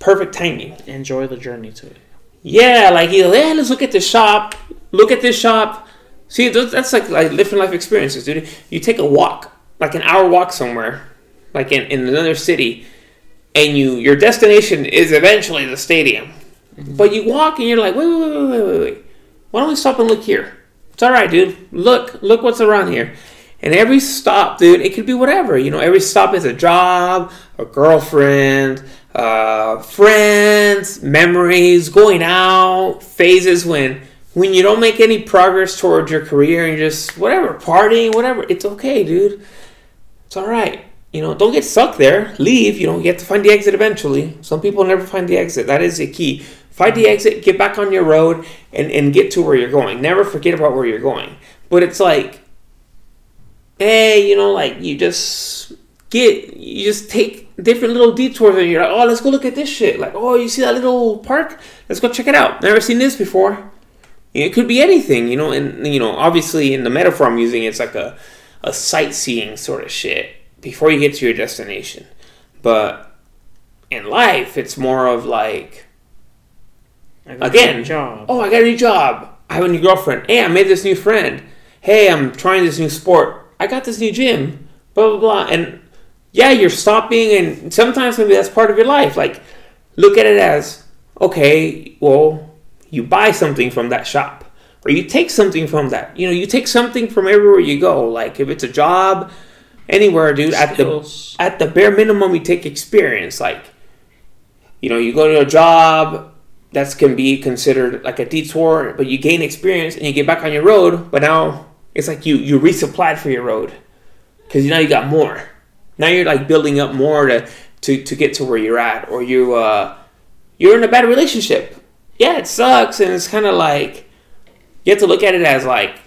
perfect timing. Enjoy the journey to it. Yeah, like you know, yeah, let's look at this shop. Look at this shop. See, that's like like different life experiences, dude. You take a walk, like an hour walk somewhere, like in, in another city, and you your destination is eventually the stadium. But you walk and you're like, wait, wait, wait, wait, wait, wait, wait. Why don't we stop and look here? It's all right, dude. Look, look what's around here. And every stop, dude, it could be whatever. You know, every stop is a job, a girlfriend, uh, friends, memories, going out, phases when when you don't make any progress towards your career and just whatever, partying, whatever. It's okay, dude. It's all right. You know, don't get stuck there. Leave. You know, you have to find the exit eventually. Some people never find the exit. That is the key. Find the exit, get back on your road, and, and get to where you're going. Never forget about where you're going. But it's like, hey, you know, like you just get, you just take different little detours, and you're like, oh, let's go look at this shit. Like, oh, you see that little park? Let's go check it out. Never seen this before. It could be anything, you know, and you know, obviously in the metaphor I'm using, it's like a, a sightseeing sort of shit before you get to your destination. But in life, it's more of like, Again. job. oh, I got a new job. I have a new girlfriend. Hey, I made this new friend. Hey, I'm trying this new sport. I got this new gym. Blah blah blah. And yeah, you're stopping, and sometimes maybe that's part of your life. Like, look at it as okay. Well, you buy something from that shop, or you take something from that. You know, you take something from everywhere you go. Like if it's a job, anywhere, dude. At the at the bare minimum, you take experience. Like, you know, you go to a job that can be considered like a detour, but you gain experience and you get back on your road. But now it's like you you resupplied for your road because you now you got more. Now you're like building up more to to, to get to where you're at, or you uh, you're in a bad relationship. Yeah, it sucks, and it's kind of like you have to look at it as like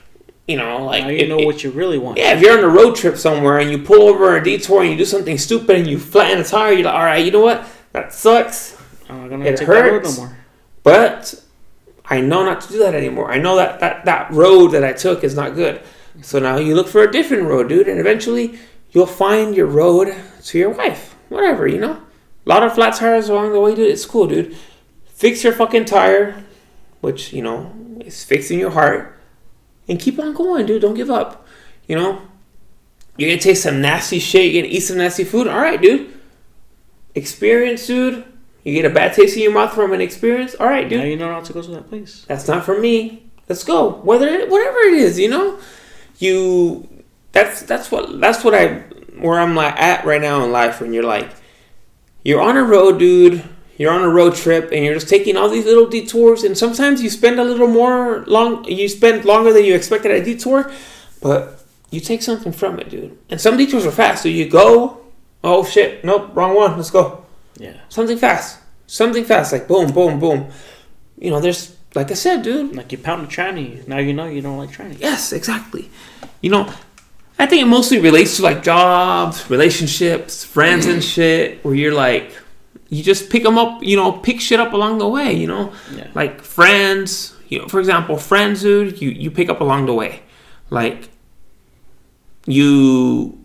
you know like now you if- know what you really want. yeah, if you're on a road trip somewhere and you pull over a detour and you do something stupid and you flatten a tire, you're like, all right, you know what? That sucks. I'm not gonna It take that road hurts. no more. But I know not to do that anymore. I know that, that that road that I took is not good. So now you look for a different road, dude, and eventually you'll find your road to your wife. Whatever, you know? A lot of flat tires along the way, dude. It's cool, dude. Fix your fucking tire, which, you know, is fixing your heart. And keep on going, dude. Don't give up. You know? You're gonna taste some nasty shit, you're gonna eat some nasty food. Alright, dude. Experience, dude. You get a bad taste in your mouth from an experience. All right, dude. Now you know not to go to that place. that's not for me. Let's go. Whether it, whatever it is, you know, you that's that's what that's what I where I'm like at right now in life. When you're like, you're on a road, dude. You're on a road trip, and you're just taking all these little detours. And sometimes you spend a little more long. You spend longer than you expected at a detour, but you take something from it, dude. And some detours are fast. So you go. Oh shit! Nope, wrong one. Let's go Yeah. something fast, something fast, like boom, boom, boom. You know, there's like I said, dude. Like you pound a tranny. Now you know you don't like tranny. Yes, exactly. You know, I think it mostly relates to like jobs, relationships, friends, and shit. Where you're like, you just pick them up. You know, pick shit up along the way. You know, Yeah. like friends. You know, for example, friends, dude. You you pick up along the way, like you.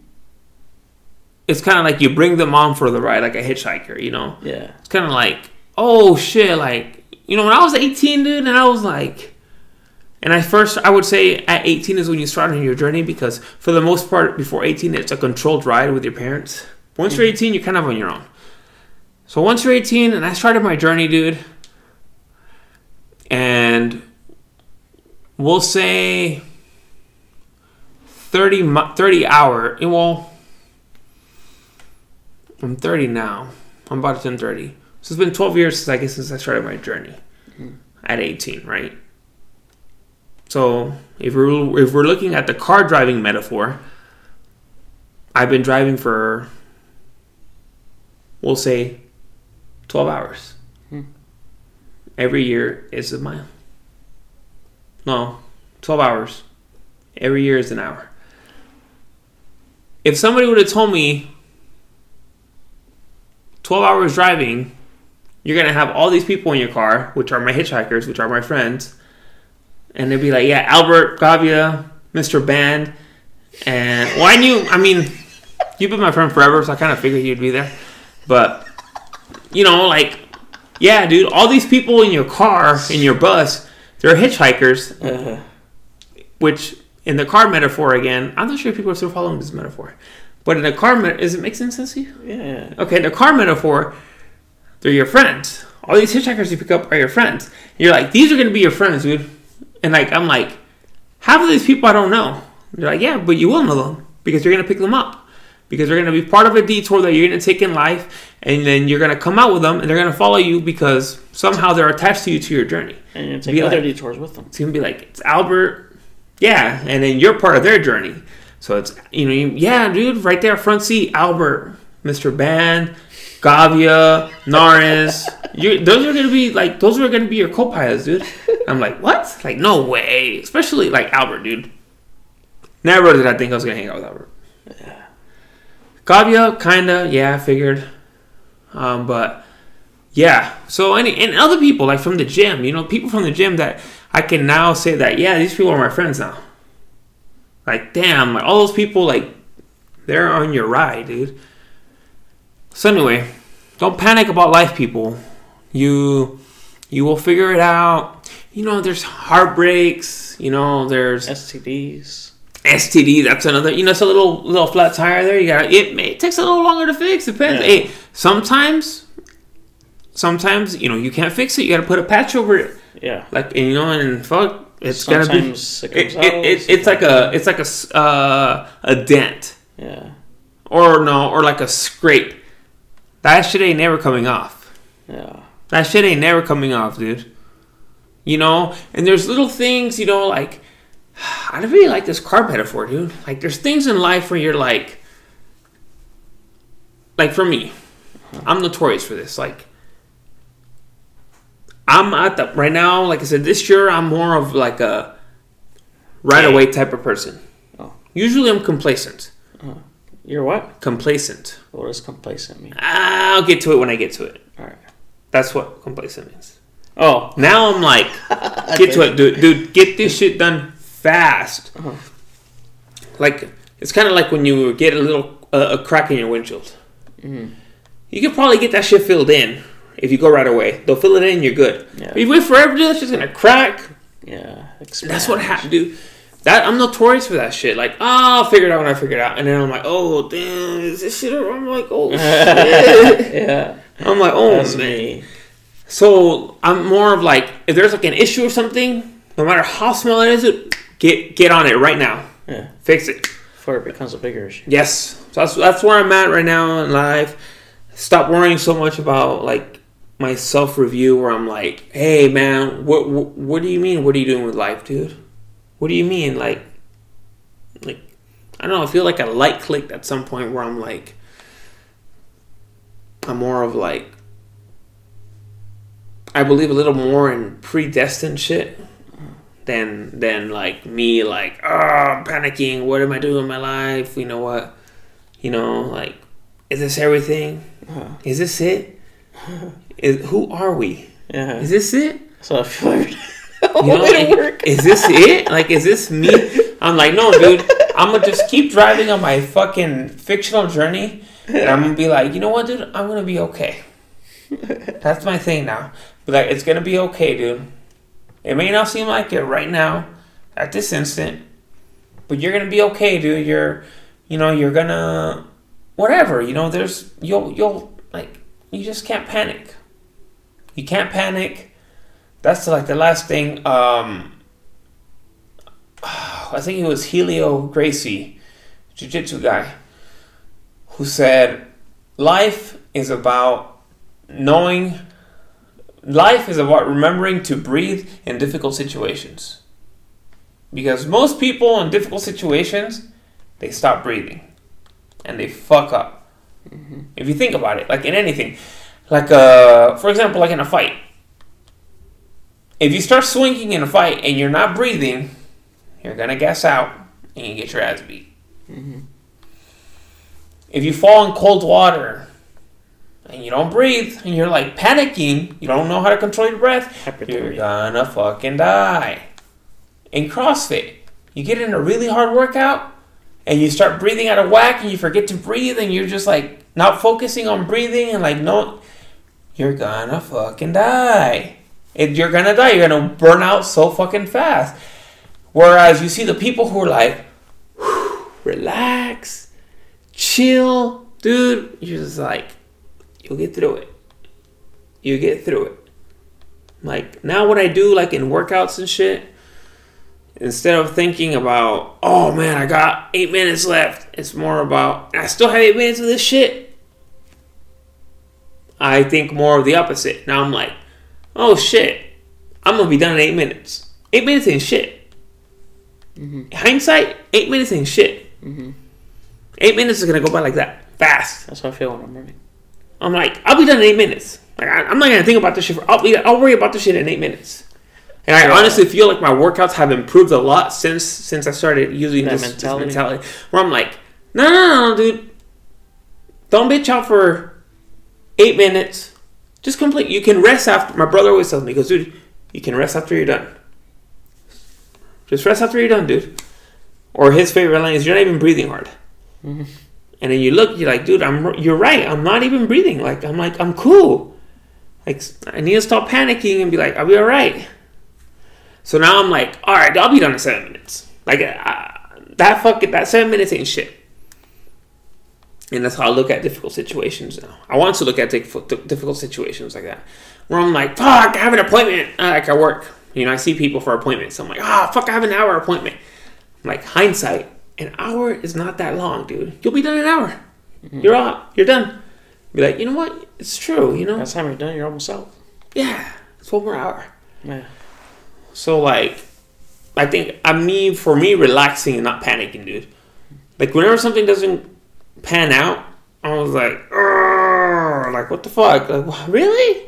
It's kind of like you bring them on for the ride, like a hitchhiker. You know, Yeah. it's kind of like, oh shit, like you know, when I was 18, dude, and I was like, and I first, I would say at 18 is when you start on your journey because for the most part, before 18, it's a controlled ride with your parents. Once you're mm-hmm. 18, you're kind of on your own. So once you're 18, and I started my journey, dude, and we'll say 30, mi- 30 hour, eh, well, I'm 30 now. I'm about to turn 30. So it's been 12 years since I guess since I started my journey mm-hmm. at 18, right? So if we're if we're looking at the car driving metaphor, I've been driving for we'll say 12 hours. Hmm. Every year is a mile. No, 12 hours. Every year is an hour. If somebody would have told me 12 hours driving, you're gonna have all these people in your car, which are my hitchhikers, which are my friends, and they'd be like, "Yeah, Albert, Gavia, Mr. Band," and well, I knew. I mean, you've been my friend forever, so I kind of figured you'd be there. But you know, like, yeah, dude, all these people in your car, in your bus, they're hitchhikers, Uh, which in the car metaphor again, I'm not sure if people are still following this metaphor, but in the car, met- is it making sense to you? yeah. Okay, the car metaphor, they're your friends. All these hitchhikers you pick up are your friends. You're like, these are gonna be your friends, dude. And like, I'm like, half of these people I don't know. They're like, yeah, but you will know them because you're gonna pick them up because they're gonna be part of a detour that you're gonna take in life, and then you're gonna come out with them, and they're gonna follow you because somehow they're attached to you to your journey. And you take Be other like- detours with them. It's gonna be like it's Albert, yeah, and then you're part of their journey. So it's you know, you, yeah, dude, right there, front seat, Albert, Mr. Band, Gavia, Naris. You, those are gonna be like those are gonna be your co-pilots, dude. I'm like, what? Like, no way. Especially like Albert, dude. Never did I think I was gonna hang out with Albert. Yeah. Gavia, kinda, yeah, I figured. Um, but yeah. So any and other people like from the gym, you know, people from the gym that I can now say that yeah, these people are my friends now. Like damn, like all those people like they're on your ride, dude. So anyway, don't panic about life, people. You you will figure it out. You know, there's heartbreaks. You know, there's STDs. STD. That's another. You know, it's a little little flat tire there. You got it. It takes a little longer to fix. Depends. Yeah. Hey, sometimes, sometimes you know you can't fix it. You got to put a patch over it. Yeah. Like and, you know, and fuck, it's gotta be. Sometimes it It, comes it, it, it's like a it's like a uh, a dent Yeah. or no or like a scrape. That shit ain't never coming off. Yeah. That shit ain't never coming off, dude. You know, and there's little things, you know, like I don't really like this car metaphor, dude. Like there's things in life where you're like like for me, I'm notorious for this. Like I'm at the right now, like I said, this year I'm more of like a right away type of person. Oh. Usually I'm complacent. Uh, You're what? Complacent. What does complacent mean? I'll get to it when I get to it. All right. That's what complacent means. Oh. Now I'm like, get to it, dude. Dude, get this shit done fast. Uh-huh. Like it's kind of like when you get a little uh, a crack in your windshield. Mm-hmm. You could probably get that shit filled in if you go right away. They'll fill it in, you're good. Yeah. If you wait forever, dude, that's just gonna crack. Yeah. That's what happened, dude. That I'm notorious for that shit. Like, oh, I'll figure it out when I figure it out, and then I'm like, oh, damn, is this shit? I'm like, oh shit. Yeah. I'm like, oh That's man. me. So I'm more of like, if there's like an issue or something, no matter how small it is, get get on it right now. Yeah. Fix it. Before it becomes a bigger issue. Yes. So that's that's where I'm at right now in life. Stop worrying so much about like my self review, where I'm like, hey man, what, what what do you mean? What are you doing with life, dude? What do you mean? Like, like I don't know. I feel like a light clicked at some point where I'm like, I'm more of like, I believe a little more in predestined shit than than like me like oh I'm panicking what am I doing in my life you know what you know like is this everything Uh-huh. is this it? Is, who are we? Yeah. is this it? So I feel like you know, like, is this it? Like is this me? I'm like no dude. I'm gonna just keep driving on my fucking fictional journey and I'm gonna be like you know what dude? I'm gonna be okay. That's my thing now. Be like it's gonna be okay dude. It may not seem like it right now, at this instant, but you're gonna be okay, dude. You're, you know, you're gonna, whatever. You know, there's you'll you'll like you just can't panic. You can't panic. That's like the last thing. Um, I think it was Helio Gracie, jiu-jitsu guy, who said, "Life is about knowing." Life is about remembering to breathe in difficult situations. Because most people in difficult situations, they stop breathing and they fuck up. If you think about it, like in anything, like uh, for example, like in a fight, if you start swinging in a fight and you're not breathing, you're gonna gas out and you get your ass beat. If you fall in cold water and you don't breathe and you're like panicking, you don't know how to control your breath, you're gonna fucking die. In CrossFit, you get in a really hard workout and you start breathing out of whack and you forget to breathe and you're just like not focusing on breathing and like no you're gonna fucking die. It, you're gonna die. You're gonna burn out so fucking fast. Whereas you see the people who are like, relax, chill, dude. You're just like, you'll get through it. You get through it. Like now, what I do, like in workouts and shit, instead of thinking about, oh man, I got eight minutes left, it's more about, I still have eight minutes of this shit. I think more of the opposite. Now I'm like, oh shit, I'm gonna be done in eight minutes. Eight minutes ain't shit. Mm-hmm. Hindsight, eight minutes ain't shit. Mm-hmm. Eight minutes is gonna go by like that, fast. That's how I feel when I'm running. I'm like, I'll be done in eight minutes. Like, I, I'm not gonna think about this shit. For, I'll, be, I'll worry about this shit in eight minutes. And I Yeah. honestly feel like my workouts have improved a lot since since I started using this this mentality. mentality. Where I'm like, no, no, no, dude, don't bitch out for eight minutes. Just complete. You can rest after. My brother always tells me, he goes, dude, you can rest after you're done. Just rest after you're done, dude. Or his favorite line is, "You're not even breathing hard." Mm-hmm. And then you look, you're like, dude, I'm. You're right. I'm not even breathing. Like I'm like I'm cool. Like I need to stop panicking and be like, I'll be all right. So now I'm like, all right, I'll be done in seven minutes. Like uh, that fucking that seven minutes ain't shit. And that's how I look at difficult situations now. I want to look at difficult, difficult situations like that, where I'm like, fuck, I have an appointment. Uh, like at work, you know, I see people for appointments. So I'm like, ah, fuck, I have an hour appointment. I'm like hindsight, an hour is not that long, dude. You'll be done in an hour. You're out. You're done. Be like, you know what? It's true. You know, By the time you're done, you're almost out. yeah, it's one more hour. Yeah. So like, I think I mean for me, relaxing and not panicking, dude. Like whenever something doesn't pan out, I was like, like what the fuck? Like really?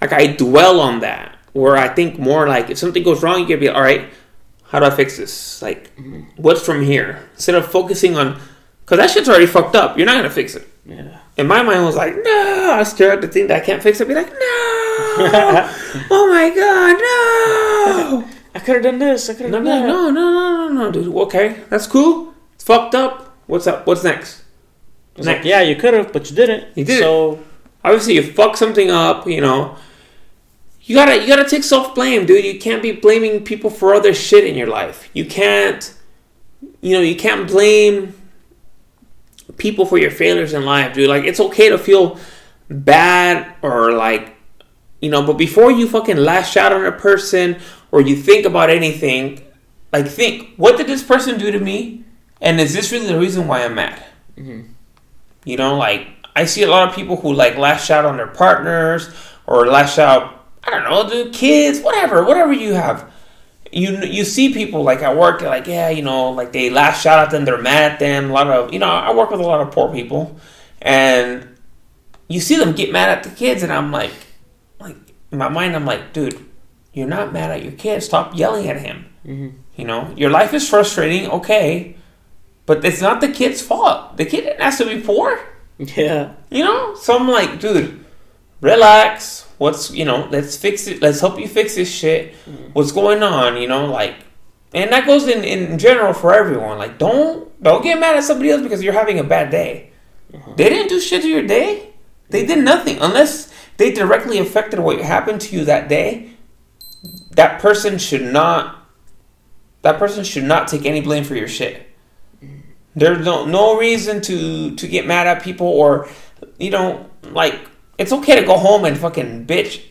Like I dwell on that. Where I think more like if something goes wrong, you can be all right. How do I fix this? Like, mm-hmm. what's from here? Instead of focusing on, because that shit's already fucked up. You're not gonna fix it. Yeah. And my mind was like, no. I stare at the thing that I can't fix. I'd be like, no. oh my god, no. I could have done this. I could have No, done no, that. no, no, no, no, no, dude. Okay, that's cool. It's fucked up. What's up? What's next? It's like, yeah, you could have, but you didn't. You did it. So Obviously, you fuck something up. You know, you gotta you gotta take self blame, dude. You can't be blaming people for other shit in your life. You can't, you know, you can't blame people for your failures in life, dude. Like it's okay to feel bad or like you know, but before you fucking lash out on a person or you think about anything, like think, what did this person do to me? And is this really the reason why I'm mad? Mm-hmm. You know, like I see a lot of people who like lash out on their partners or lash out, I don't know, the kids, whatever, whatever you have. You you see people like at work, like, yeah, you know, like they lash out at them, they're mad at them. A lot of, you know, I work with a lot of poor people, and you see them get mad at the kids, and I'm like in my mind, I'm like, dude, you're not mad at your kid. Stop yelling at him. Mm-hmm. You know, your life is frustrating, okay, but it's not the kid's fault. The kid didn't ask to be poor. Yeah. You know? So I'm like, dude, relax. What's you know, let's fix it. Let's help you fix this shit. Mm-hmm. What's going on, you know, like and that goes in, in general for everyone. Like don't don't get mad at somebody else because you're having a bad day. Uh-huh. They didn't do shit to your day. They mm-hmm. did nothing unless they directly affected what happened to you that day. That person should not that person should not take any blame for your shit. There's no no reason to to get mad at people or you know like it's okay to go home and fucking bitch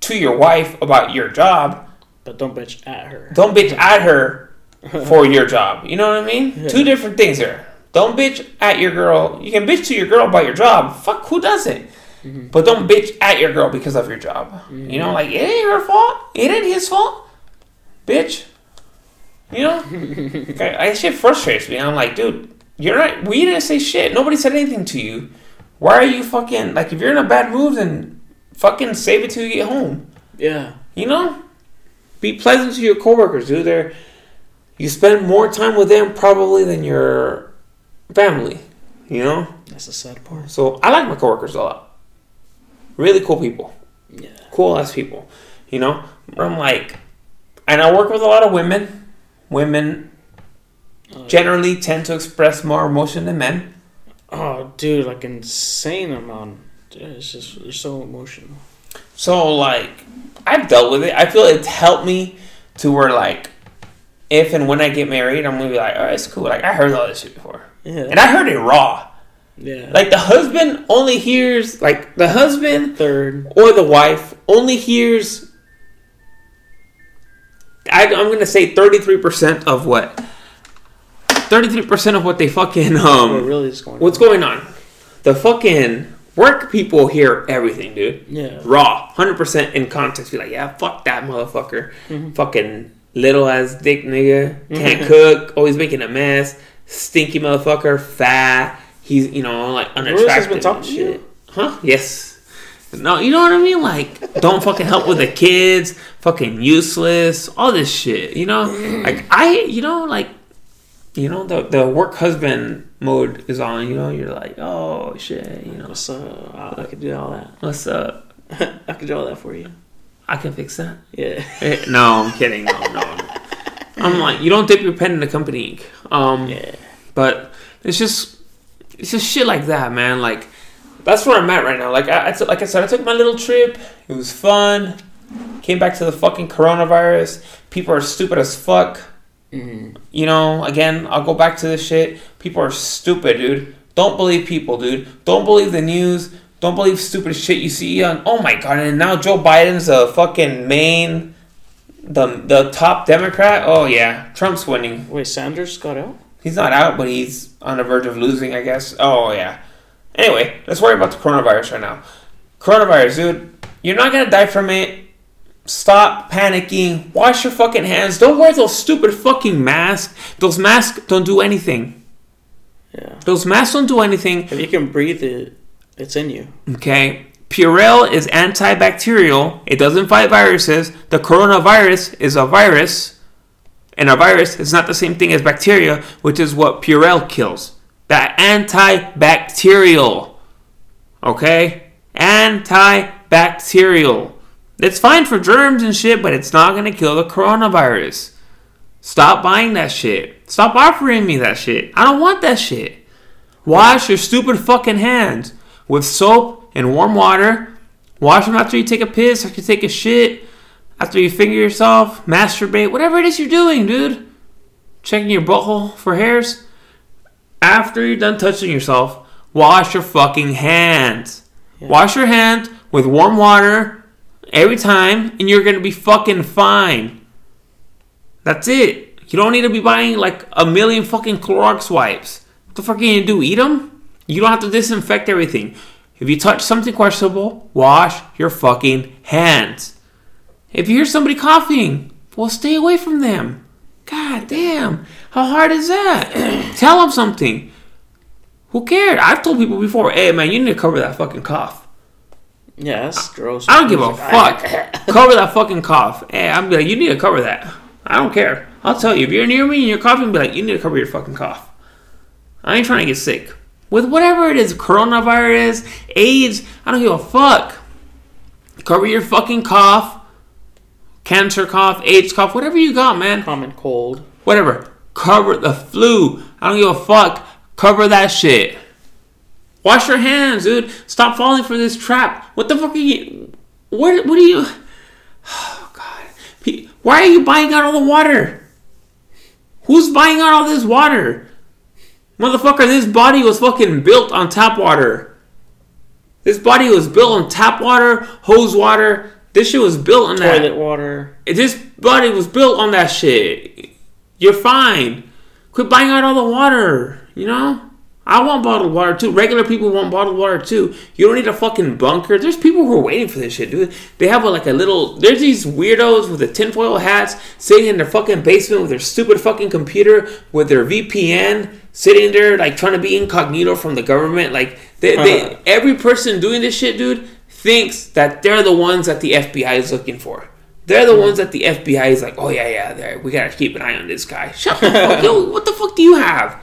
to your wife about your job. But don't bitch at her. Don't bitch at her for your job. You know what I mean? Two different things here. Don't bitch at your girl. You can bitch to your girl about your job. Fuck, who doesn't? Mm-hmm. But don't bitch at your girl because of your job. You know, mm-hmm. like it ain't her fault. It ain't his fault. Bitch. You know, I, I shit frustrates me. I'm like, dude, you're not. We didn't say shit. Nobody said anything to you. Why are you fucking like? If you're in a bad mood, then fucking save it till you get home. Yeah. You know, be pleasant to your coworkers, dude. They're you spend more time with them probably than your family. You know, That's the sad part. so I like my coworkers a lot. Really cool people, Yeah. cool ass people. You know, I'm like, and I work with a lot of women. Women oh, generally tend to express more emotion than men. Oh, dude, like insane amount. Dude, it's just they're so emotional. So like I've dealt with it. I feel it's helped me to where like if and when I get married, I'm gonna be like, oh, it's cool. Like I heard all this shit before, Yeah. and I heard it raw. Yeah. Like the husband only hears like the husband third. or the wife only hears. I, I'm gonna say 33 percent of what. 33 percent of what they fucking um. really is going What's on? going on? The fucking work people hear everything, dude. Yeah. Raw, hundred percent in context. Be like, yeah, fuck that motherfucker. Fucking little ass dick nigga. Can't cook. Always making a mess. Stinky motherfucker. Fat. He's you know like has unattractive. been talking to you? shit. Huh? Yes. No, you know what I mean? Like, don't fucking help with the kids. Fucking useless. All this shit. You know, like I, you know, like you know the the work husband mode is on you know you're like oh shit you know What's up? I, could do all that. what's up I could do all that for you. i can fix that Yeah. Eh, no i'm kidding no no no. i'm like you don't dip your pen in the company ink um Yeah. but it's just it's just shit like that man like that's where i'm at right now like I, I like i said i took my little trip it was fun came back to the fucking coronavirus people are stupid as fuck mm-hmm. you know, again, I'll go back to this shit. People are stupid, dude. Don't believe people, dude. Don't believe the news. Don't believe stupid shit you see on. Oh my god! And now Joe Biden's a fucking main, the the top Democrat. Oh yeah, Trump's winning. Wait, Sanders got out? He's not out, but he's on the verge of losing, I guess. Oh yeah. Anyway, let's worry about the coronavirus right now. Coronavirus, dude. You're not gonna die from it. Stop panicking. Wash your fucking hands. Don't wear those stupid fucking masks. Those masks don't do anything. Yeah. Those masks don't do anything. If you can breathe it, it's in you. Okay. Purell is antibacterial. It doesn't fight viruses. The coronavirus is a virus. And a virus is not the same thing as bacteria, which is what Purell kills. That antibacterial. Okay? Antibacterial. It's fine for germs and shit, but it's not gonna kill the coronavirus. Stop buying that shit. Stop offering me that shit. I don't want that shit. Wash your stupid fucking hands with soap and warm water. Wash them after you take a piss, after you take a shit, after you finger yourself, masturbate, whatever it is you're doing, dude. Checking your butthole for hairs. After you're done touching yourself, wash your fucking hands. Wash your hands with warm water every time, and you're gonna be fucking fine. That's it. You don't need to be buying like a million fucking Clorox wipes. What the fuck are you gonna do? Eat them? You don't have to disinfect everything. If you touch something questionable, wash your fucking hands. If you hear somebody coughing, well, stay away from them. God damn. How hard is that? Tell them something. Who cared? I've told people before, hey man, you need to cover that fucking cough. Yeah, that's gross. I don't give a fuck. cover that fucking cough. Hey, I'm like, you need to cover that. I don't care. I'll tell you, if you're near me and you're coughing, be like, you need to cover your fucking cough. I ain't trying to get sick. With whatever it is, coronavirus, AIDS, I don't give a fuck. Cover your fucking cough. Cancer cough, AIDS cough, whatever you got, man. Common cold. Whatever. Cover the flu. I don't give a fuck. Cover that shit. Wash your hands, dude. Stop falling for this trap. What the fuck are you? What? What are you? Oh God. Why are you buying out all the water? Who's buying out all this water? Motherfucker, this body was fucking built on tap water. This body was built on tap water, hose water. This shit was built on that. Toilet water. This body was built on that shit. You're fine. Quit buying out all the water. You know? I want bottled water too. Regular people want bottled water too. You don't need a fucking bunker. There's people who are waiting for this shit, dude. They have a, like a little. There's these weirdos with the tinfoil hats sitting in their fucking basement with their stupid fucking computer with their VPN, sitting there like trying to be incognito from the government. Like they, they, uh-huh. every person doing this shit, dude, thinks that they're the ones that the FBI is looking for. They're the hmm. ones that the FBI is like, oh yeah, yeah, there. We gotta keep an eye on this guy. Shut the fuck, yo. What the fuck do you have,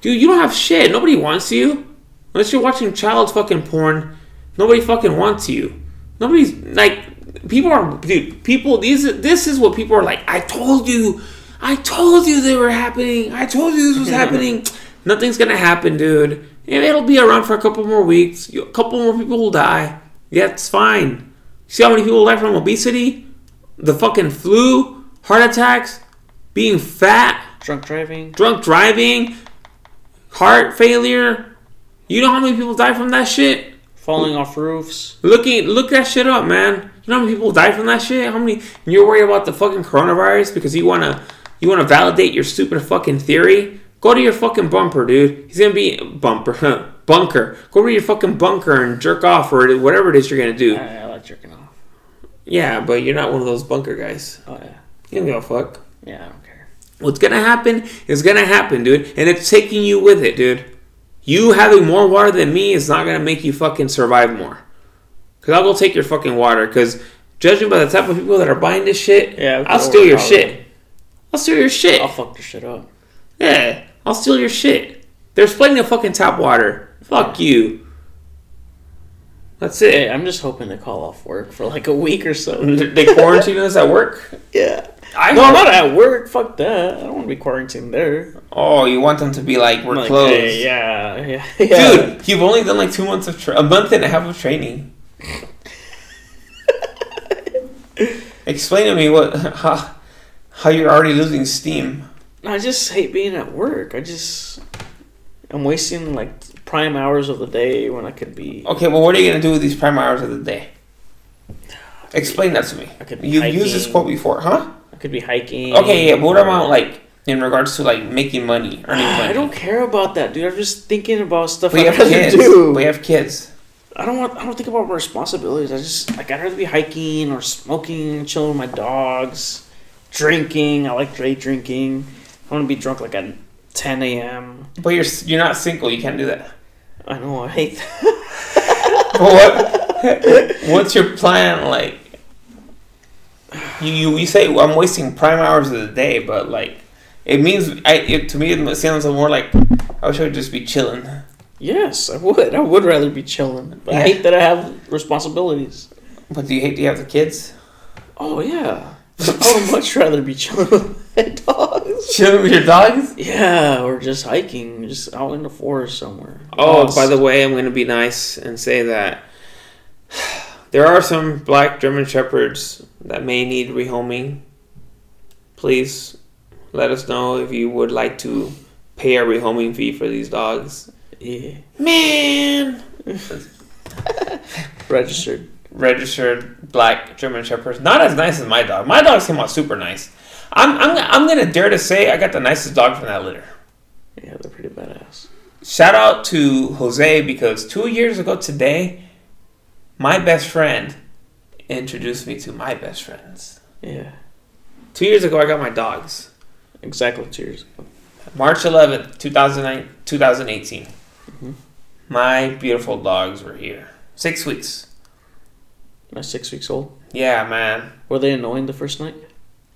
dude? You don't have shit. Nobody wants you unless you're watching child fucking porn. Nobody fucking wants you. Nobody's like people are, dude. People, these, this is what people are like. I told you, I told you they were happening. I told you this was happening. Nothing's gonna happen, dude. And it'll be around for a couple more weeks. You- A couple more people will die. Yeah, it's fine. See how many people die from obesity? The fucking flu, heart attacks, being fat, Drunk driving. drunk driving, heart failure. You know how many people die from that shit? Falling off roofs. Looking, look that shit up, man. You know how many people die from that shit? How many? And you're worried about the fucking coronavirus because you wanna, you wanna validate your stupid fucking theory. Go to your fucking bumper, dude. He's gonna be bumper, bunker. Go to your fucking bunker and jerk off or whatever it is you're gonna do. I, I like jerking off. Yeah, but you're not one of those bunker guys. Oh yeah. You don't give a fuck. Yeah, I don't care. What's gonna happen is gonna happen, dude, and it's taking you with it, dude. You having more water than me is not gonna make you fucking survive more. Cause I'll go take your fucking water. Cause judging by the type of people that are buying this shit, Yeah, I'll steal your shit. I'll steal your shit. I'll fuck your shit up. Yeah, I'll steal your shit. There's plenty of fucking tap water. Fuck you. That's it. I'm just hoping to call off work for like a week or so. They quarantine us at work. yeah. I No, I'm not at work. Fuck that. I don't want to be quarantined there. Oh, you want them to be like we're like, closed. hey, yeah, yeah, yeah. Dude, you've only done like two months of tra- a month and a half of training. Explain to me what how, how you're already losing steam. I just hate being at work. I just I'm wasting like prime hours of the day when I could be. Okay, well, what are you gonna do with these prime hours of the day? Explain that to me. I could be You've used this quote before, huh? I could be hiking. Okay, yeah, but what about like in regards to like making money, earning money? I don't care about that, dude. I'm just thinking about stuff We I'd have kids. do. We have kids. I don't want. I don't think about responsibilities. I just like I'd rather be hiking or smoking, chilling with my dogs, drinking. I like day drinking. I want to be drunk like at 10 a.m. But you're you're not single. You can't do that. I know. I hate that. But what? What's your plan? Like, you you, you say I'm wasting prime hours of the day, but like, it means I it, to me it sounds more like I wish I would just be chilling. yes, I would. I would rather be chilling, but I hate that I have responsibilities. But do you hate to have the kids? Oh yeah, I would much rather be chilling with my dogs. Chilling with your dogs? Yeah, or just hiking, just out in the forest somewhere. Oh, Dogs. by the way, I'm going to be nice and say that there are some black German shepherds that may need rehoming. Please let us know if you would like to pay a rehoming fee for these dogs. yeah. Man, Registered. Registered black German Shepherds. Not as nice as my dog. My dogs came out super nice. I'm, I'm, I'm gonna dare to say I got the nicest dog from that litter. Yeah, they're pretty badass. Shout out to Jose because two years ago today, my best friend introduced me to my best friends. Yeah, Two years ago, I got my dogs. exactly two years ago. March 11th, 2009, 2018. Mm-hmm. My beautiful dogs were here. Six weeks. Not six weeks old. Yeah, man. Were they annoying the first night?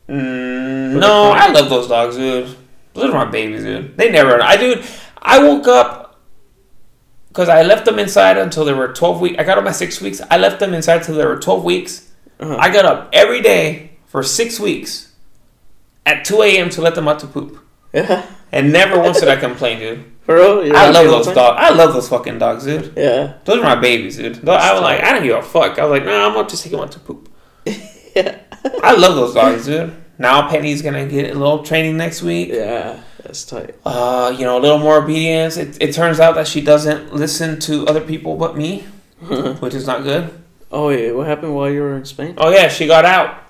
Mm, no, I love those dogs, dude. Those are my babies, dude. They never. I dude. I woke up because I left them inside until they were twelve weeks. I got them at six weeks. I left them inside until they were twelve weeks. Uh-huh. I got up every day for six weeks at two a.m. to let them out to poop, Yeah, and never once did I complain, dude. For real. You're I love those dogs. I love those fucking dogs, dude. Yeah, Those are my babies, dude. I was like, I don't give a fuck. I was like, nah, I'm gonna just take them out to poop. yeah, I love those dogs, dude. Now Penny's gonna get a little training next week. yeah. That's tight. uh, you know, a little more obedience. It, it turns out that she doesn't listen to other people but me, which is not good. Oh yeah, what happened while you were in Spain? Oh yeah, she got out.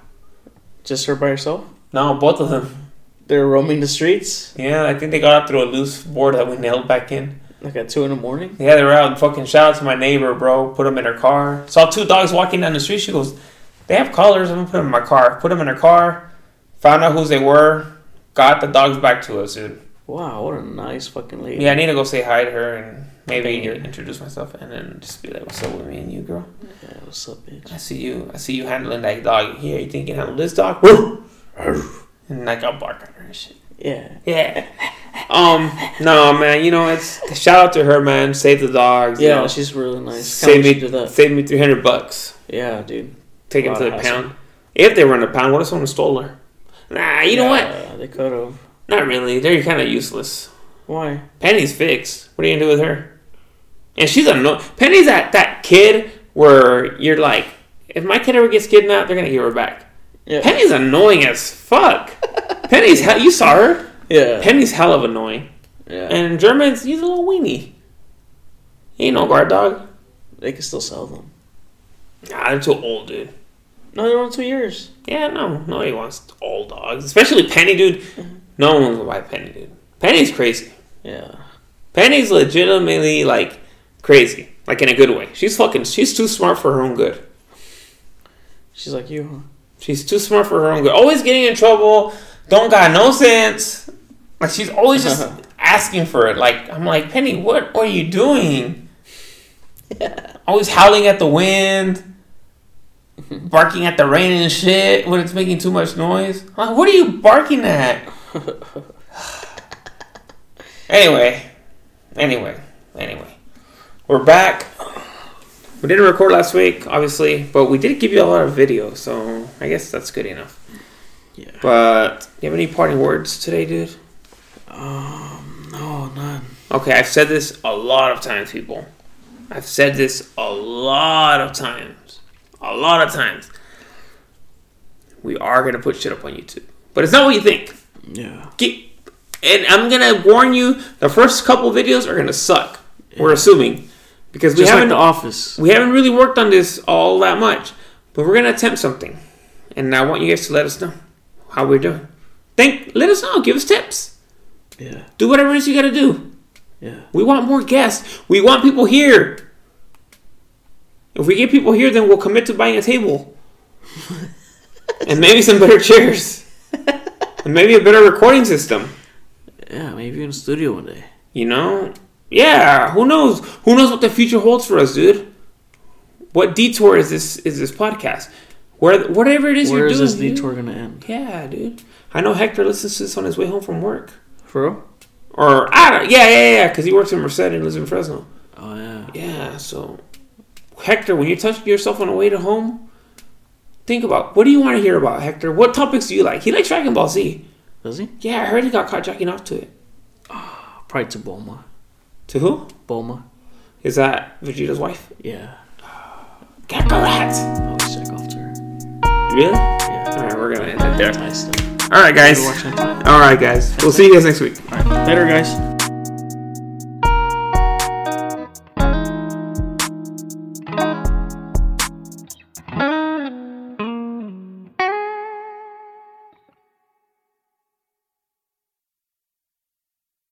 Just her by herself? No, both of them. They were roaming the streets Yeah, I think they got out through a loose board that we nailed back in. like at two in the morning. Yeah, they were out. Fucking shout out to my neighbor, bro. Put them in her car. Saw two dogs walking down the street. She goes, "They have collars. I'm gonna put them in my car." Put them in her car. Found out who they were. Got the dogs back to us, dude. Wow, what a nice fucking lady. Yeah, I need to go say hi to her and maybe Thank you. introduce myself and then just be like, "What's up with me and you, girl?" Yeah, what's up, bitch? I see you. I see you handling that dog. Here, you think you can handle this dog? And like I'll bark at her and shit. Yeah. Yeah. Um. No, man. You know, it's shout out to her, man. Save the dogs. you Yeah, know. she's really nice. save me. me do that. Save me three hundred bucks. Yeah, dude. Take him to the pound. If they run a pound, what if someone stole her? Nah, you know what? They could have. Not really. They're kind of useless. Why? Penny's fixed. What are you gonna do with her? And she's a no. Penny's that that kid where you're like, if my kid ever gets kidnapped, they're gonna give her back. Yeah. Penny's annoying as fuck. Penny's hell. You saw her. Yeah. Penny's hell of annoying. yeah. And Germans, he's a little weenie. He ain't no guard dog. they can still sell them. Nah, they're too old, dude. No, they're on two years. Yeah, no, nobody wants old dogs, especially Penny, dude. Mm-hmm. No one will buy Penny, dude. Penny's crazy. Yeah. Penny's legitimately like crazy, like in a good way. She's fucking. She's too smart for her own good. She's like you, huh? She's too smart for her own good. Always getting in trouble. Don't got no sense. Like she's always just asking for it. Like I'm like Penny, what are you doing? Always howling at the wind, barking at the rain and shit when it's making too much noise. I'm like, what are you barking at? anyway, anyway, anyway, we're back. We didn't record last week, obviously, but we did give you a lot of video, so I guess that's good enough. Yeah. But you have any parting words today, dude? Um, no, none. Okay, I've said this a lot of times, people. I've said this a lot of times. A lot of times. We are gonna put shit up on YouTube, but it's not what you think. Yeah. Get, and I'm gonna warn you: the first couple videos are gonna suck. We're assuming because we Just haven't Office. we haven't really worked on this all that much, but we're gonna attempt something, and I want you guys to let us know how we're doing. Think, let us know. Give us tips. Yeah. Do whatever it is you gotta do. Yeah. We want more guests. We want people here. If we get people here, then we'll commit to buying a table. and maybe some better chairs. and maybe a better recording system. Yeah, maybe in a studio one day. You know? Yeah, who knows? Who knows what the future holds for us, dude? What detour is this is this podcast? Where whatever it is Where you're is doing. this dude. detour gonna end? Yeah, dude. I know Hector listens to this on his way home from work. For real? Or I don't yeah, yeah, yeah, because he works in Merced and lives in Fresno. Oh yeah. Yeah, so Hector, when you're touching yourself on the way to home, think about what do you want to hear about, Hector? What topics do you like? He likes Dragon Ball Z. Does he? Yeah, I heard he got caught jacking off to it. Ah, probably to Bulma. To who? Bulma. Is that Vegeta's wife? Yeah. Kakarot! I always check off to her. Really? Yeah. Alright, we're gonna end it there. Nice stuff. Alright, guys. Alright, guys. We'll see you guys next week. Alright. Later, guys.